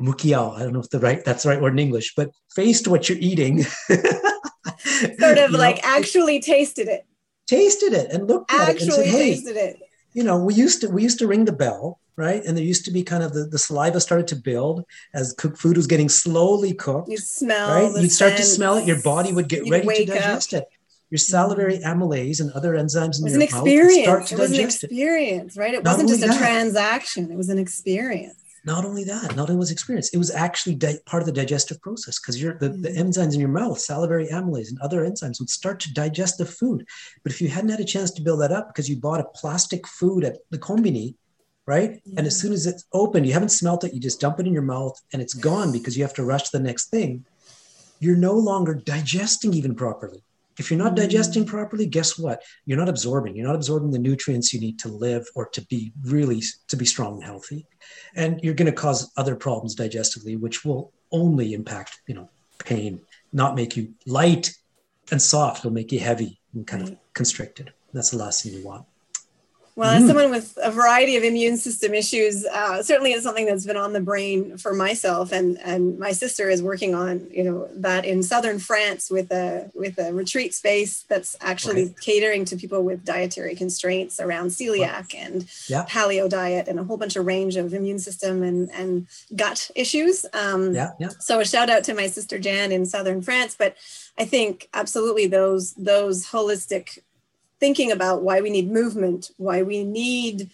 Speaker 2: mukiau i don't know if the right that's the right word in english but faced what you're eating
Speaker 1: sort of
Speaker 2: you know,
Speaker 1: like actually tasted it
Speaker 2: tasted it and looked at it and said hey
Speaker 1: tasted it
Speaker 2: you know we used to we used to ring the bell right? And there used to be kind of the, the saliva started to build as cooked food was getting slowly cooked.
Speaker 1: You smell,
Speaker 2: right? You'd start
Speaker 1: scent.
Speaker 2: to smell it. Your body would get
Speaker 1: You'd
Speaker 2: ready to digest it. Your salivary mm. amylase and other enzymes
Speaker 1: It
Speaker 2: in
Speaker 1: was
Speaker 2: your
Speaker 1: an
Speaker 2: mouth would start
Speaker 1: experience.
Speaker 2: to
Speaker 1: It was an
Speaker 2: it.
Speaker 1: experience, right? It
Speaker 2: Not
Speaker 1: wasn't just a
Speaker 2: that.
Speaker 1: transaction. It was an experience.
Speaker 2: Not only that, not only was experience, it was actually di- part of the digestive process because the, the
Speaker 1: Mhm.
Speaker 2: enzymes in your mouth, salivary amylase and other enzymes would start to digest the food. But if you hadn't had a chance to build that up because you bought a plastic food at the combini, right? And as soon as it's open, you haven't smelt it, you just dump it in your mouth and it's gone because you have to rush to the next thing. You're no longer digesting even properly. If you're not digesting properly, guess what? You're not absorbing. You're not absorbing the nutrients you need to live or to be really to be strong and healthy. And you're going to cause other problems digestively, which will only impact, you know, pain, not make you light and soft. It'll make you heavy and kind of constricted. That's the last thing you want.
Speaker 1: Well, as
Speaker 2: Mm.
Speaker 1: someone with a variety of immune system issues, uh, certainly it's something that's been on the brain for myself, and and my sister is working on you know that in southern France with a with a retreat space that's actually
Speaker 2: Right.
Speaker 1: catering to people with dietary constraints around celiac and
Speaker 2: Yeah.
Speaker 1: paleo diet and a whole bunch of range of immune system and and gut issues. Um,
Speaker 2: Yeah, yeah.
Speaker 1: so a shout out to my sister Jan in southern France, but I think absolutely those those holistic thinking about why we need movement, why we need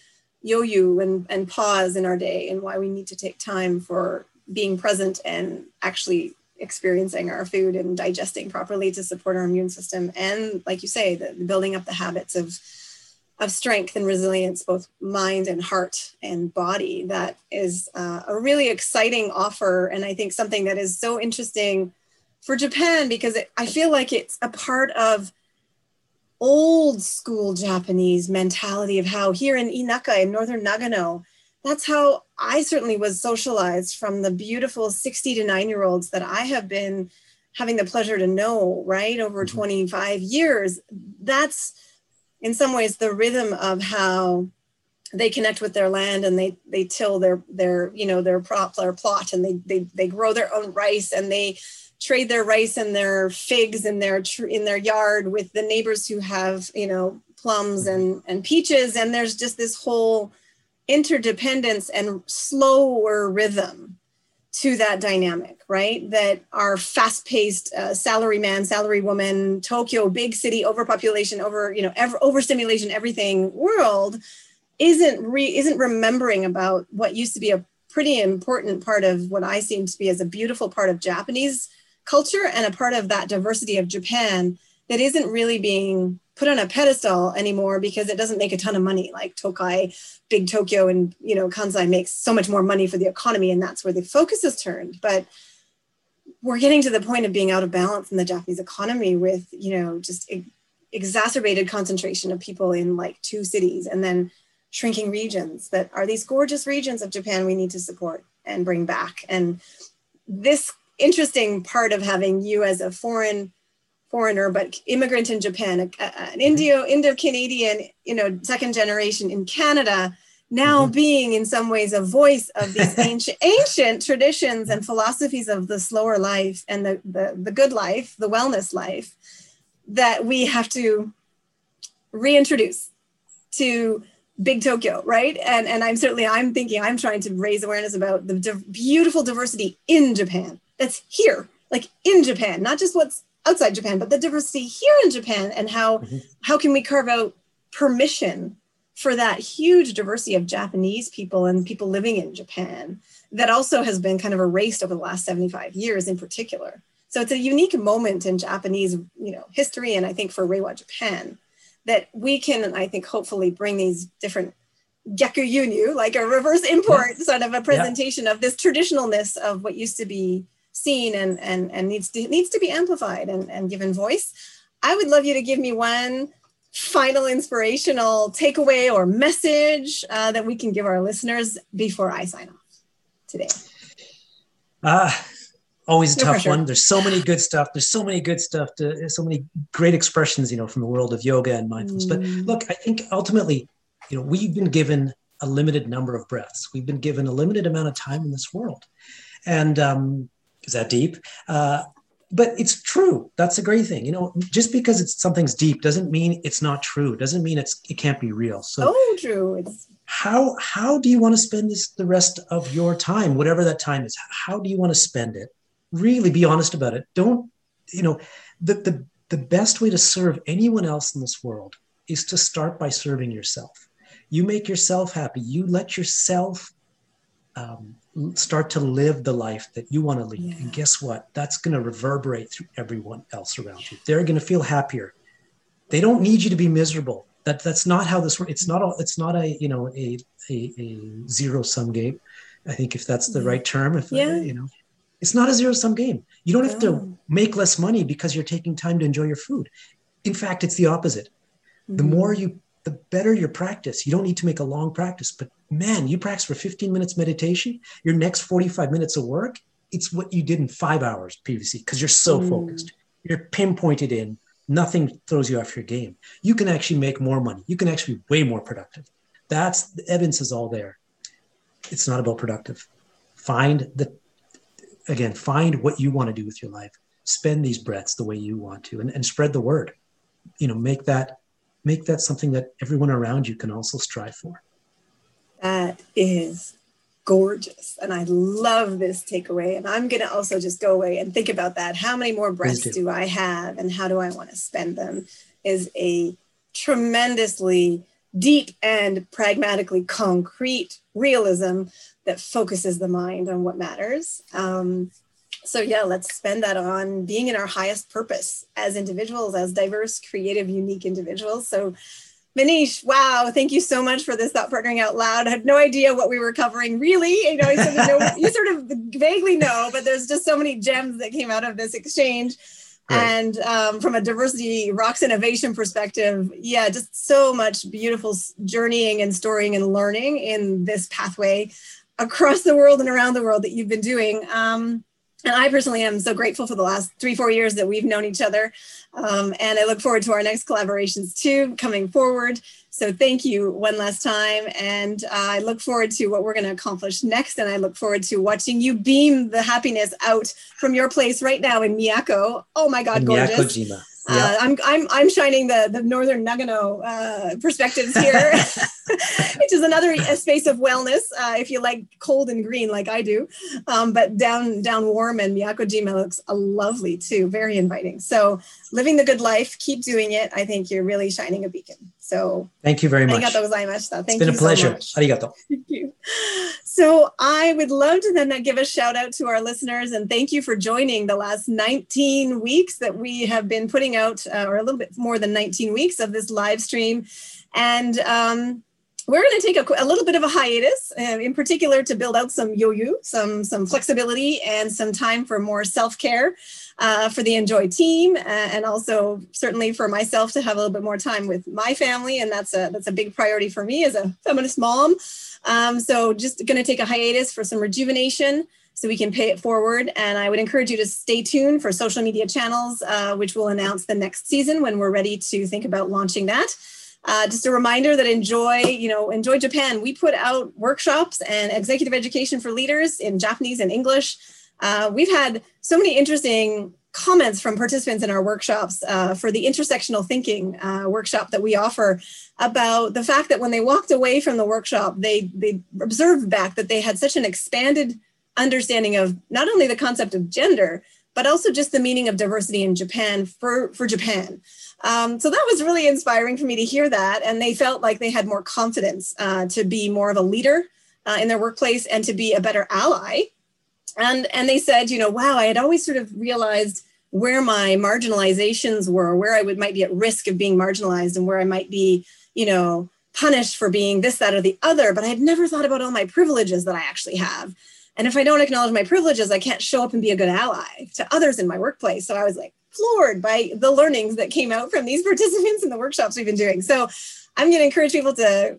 Speaker 1: yoyu and, and pause in our day, and why we need to take time for being present and actually experiencing our food and digesting properly to support our immune system. And like you say, the building up the habits of of strength and resilience, both mind and heart and body. That is uh, a really exciting offer, and I think something that is so interesting for Japan because it, I feel like it's a part of old school Japanese mentality of how here in Inaka in northern Nagano, that's how I certainly was socialized from the beautiful 60 to 9 year olds that I have been having the pleasure to know, right, over
Speaker 2: Mhm.
Speaker 1: 25 years. That's in some ways the rhythm of how they connect with their land and they they till their their you know their prop their plot and they they they grow their own rice and they trade their rice and their figs in their tr- in their yard with the neighbors who have you know plums and and peaches. And there's just this whole interdependence and slower rhythm to that dynamic right? That our fast-paced uh, salary man salary woman tokyo big city overpopulation over you know ever overstimulation everything world isn't re- isn't remembering about what used to be a pretty important part of what I seem to be as a beautiful part of Japanese culture and a part of that diversity of Japan that isn't really being put on a pedestal anymore because it doesn't make a ton of money like Tokai, big Tokyo and you know Kansai makes so much more money for the economy and that's where the focus is turned but we're getting to the point of being out of balance in the Japanese economy with you know just e- exacerbated concentration of people in like two cities and then shrinking regions that are these gorgeous regions of Japan we need to support and bring back. And this interesting part of having you as a foreign foreigner but immigrant in Japan, a, a- an Indo Indo Canadian, you know, second generation in Canada, now
Speaker 2: Mhm.
Speaker 1: being in some ways a voice of these ancient ancient traditions and philosophies of the slower life and the, the the good life, the wellness life that we have to reintroduce to big Tokyo, right? And and I'm certainly I'm thinking I'm trying to raise awareness about the beautiful diversity in Japan that's here, like in Japan, not just what's outside Japan, but the diversity here in Japan and how
Speaker 2: Mhm.
Speaker 1: how can we carve out permission for that huge diversity of Japanese people and people living in Japan that also has been kind of erased over the last 75 years in particular. So it's a unique moment in Japanese, you know, history and I think for Reiwa Japan that we can, I think, hopefully bring these different gyaku yunyu, like a reverse import sort of a presentation of this traditionalness of what used to be seen and and and needs to needs to be amplified and, and given voice. I would love you to give me one final inspirational takeaway or message uh, that we can give our listeners before I sign off today.
Speaker 2: Ah, always a
Speaker 1: No
Speaker 2: tough
Speaker 1: pressure.
Speaker 2: one. There's so many good stuff. There's so many good stuff. To, so many great expressions, you know, from the world of yoga and mindfulness. But
Speaker 1: Mm.
Speaker 2: look, I think ultimately, you know, we've been given a limited number of breaths. We've been given a limited amount of time in this world, and um, is that deep? Uh, but it's true. That's a great thing. You know, just because it's something's deep doesn't mean it's not true. Doesn't mean it's it can't be real. So
Speaker 1: Oh, Drew, it's
Speaker 2: how how do you want to spend this the rest of your time whatever that time is how do you want to spend it really be honest about it don't you know the the, the best way to serve anyone else in this world is to start by serving yourself you make yourself happy you let yourself um, start to live the life that you want to lead yeah. and guess what that's going to reverberate through everyone else around you they're going to feel happier they don't need you to be miserable that that's not how this works. It's not a, it's not a you know a a, a zero sum game. I think if that's the right term, if yeah. you know, it's not a zero sum game. You don't have to make less money because you're taking time to enjoy your food. In fact, it's the opposite. Mm-hmm. The more you, the better your practice. You don't need to make a long practice, but man, you practice for 15 minutes meditation. Your next 45 minutes of work, it's what you did in five hours previously because you're so mm. focused. You're pinpointed in nothing throws you off your game. You can actually make more money. You can actually be way more productive. That's the evidence is all there. It's not about productive. Find the again, find what you want to do with your life. Spend these breaths the way you want to and, and spread the word. You know, make that make that something that everyone around you can also strive for.
Speaker 1: That is gorgeous. And I love this takeaway. And I'm going to also just go away and think about that. How many more breaths do. do I have and how do I want to spend them is a tremendously deep and pragmatically concrete realism that focuses the mind on what matters. Um, so, yeah, let's spend that on being in our highest purpose as individuals, as diverse, creative, unique individuals. So, Manthan, wow, thank you so much for this thought partnering out loud. I had no idea what we were covering, really. You know, you sort of, know, you sort of vaguely know, but there's just so many gems that came out of this exchange. Right. And um, from a diversity rocks innovation perspective, yeah, just so much beautiful journeying and storying and learning in this pathway across the world and around the world that you've been doing. Um, and I personally am so grateful for the last three, four years that we've known each other. Um, and I look forward to our next collaborations too coming forward. So thank you one last time. And uh, I look forward to what we're going to accomplish next. And I look forward to watching you beam the happiness out from your place right now in Miyako. Oh my God, gorgeous. Miyako-jima. Uh, I'm I'm I'm shining the the northern Nagano uh, perspectives here, which is another space of wellness uh, if you like cold and green like I do. Um, but down down warm and Miyako-jima looks lovely too, very inviting. So living the good life, keep doing it. I think you're really shining a beacon. So
Speaker 2: thank you very much.
Speaker 1: Thank
Speaker 2: it's been
Speaker 1: a
Speaker 2: pleasure.
Speaker 1: So
Speaker 2: Arigato.
Speaker 1: Thank you. So I would love to then give a shout out to our listeners and thank you for joining the last 19 weeks that we have been putting out, uh, or a little bit more than 19 weeks of this live stream. And um, we're going to take a, a, little bit of a hiatus, uh, in particular to build out some yoyu, some some flexibility, and some time for more self-care uh, for the Enjoy team, uh, and also certainly for myself to have a little bit more time with my family, and that's a that's a big priority for me as a feminist mom. Um, so just going to take a hiatus for some rejuvenation so we can pay it forward. And I would encourage you to stay tuned for social media channels, uh, which will announce the next season when we're ready to think about launching that. Uh, just a reminder that enjoy, you know, enjoy Japan. We put out workshops and executive education for leaders in Japanese and English. Uh, we've had so many interesting comments from participants in our workshops uh, for the intersectional thinking uh, workshop that we offer about the fact that when they walked away from the workshop, they they observed back that they had such an expanded understanding of not only the concept of gender, but also just the meaning of diversity in Japan for, for Japan. Um, so that was really inspiring for me to hear that. And they felt like they had more confidence uh, to be more of a leader uh, in their workplace and to be a better ally. And, and they said, you know, wow, I had always sort of realized where my marginalizations were, where I would might be at risk of being marginalized and where I might be, you know, punished for being this, that, or the other. But I had never thought about all my privileges that I actually have. And if I don't acknowledge my privileges, I can't show up and be a good ally to others in my workplace. So I was like, floored by the learnings that came out from these participants in the workshops we've been doing. So I'm going to encourage people to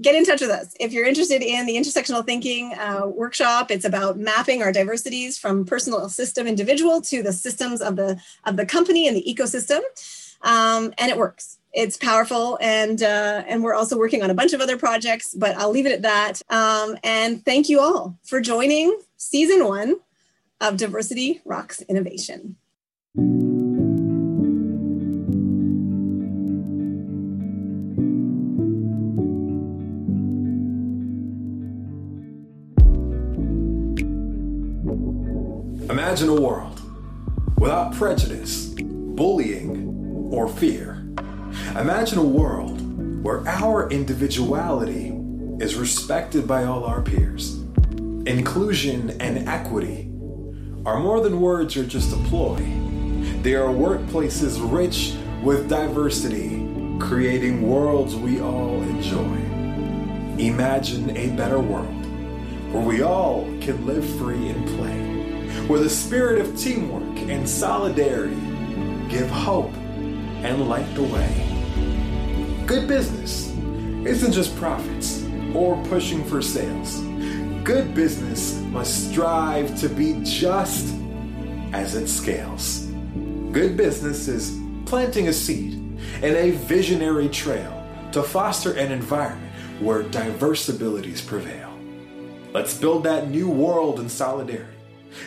Speaker 1: get in touch with us. If you're interested in the intersectional thinking uh, workshop it's about mapping our diversities from personal system individual to the systems of the of the company and the ecosystem. Um, and it works. It's powerful and uh, and we're also working on a bunch of other projects but i'll leave it at that. Um, and thank you all for joining season one of diversity rocks innovation
Speaker 3: Imagine a world without prejudice, bullying, or fear. Imagine a world where our individuality is respected by all our peers. Inclusion and equity are more than words or just a ploy. They are workplaces rich with diversity, creating worlds we all enjoy. Imagine a better world where we all can live free and play, where the spirit of teamwork and solidarity give hope and light the way. Good business isn't just profits or pushing for sales. Good business must strive to be just as it scales. Good business is planting a seed in a visionary trail to foster an environment where diverse abilities prevail. Let's build that new world in solidarity.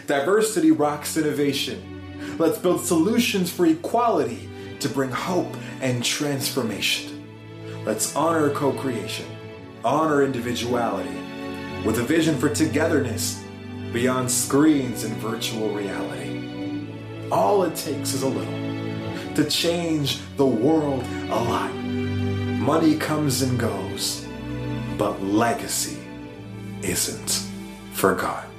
Speaker 3: Diversity rocks innovation. Let's build solutions for equality to bring hope and transformation. Let's honor co creation, honor individuality, with a vision for togetherness beyond screens and virtual reality. All it takes is a little to change the world a lot. Money comes and goes, but legacy isn't forgotten.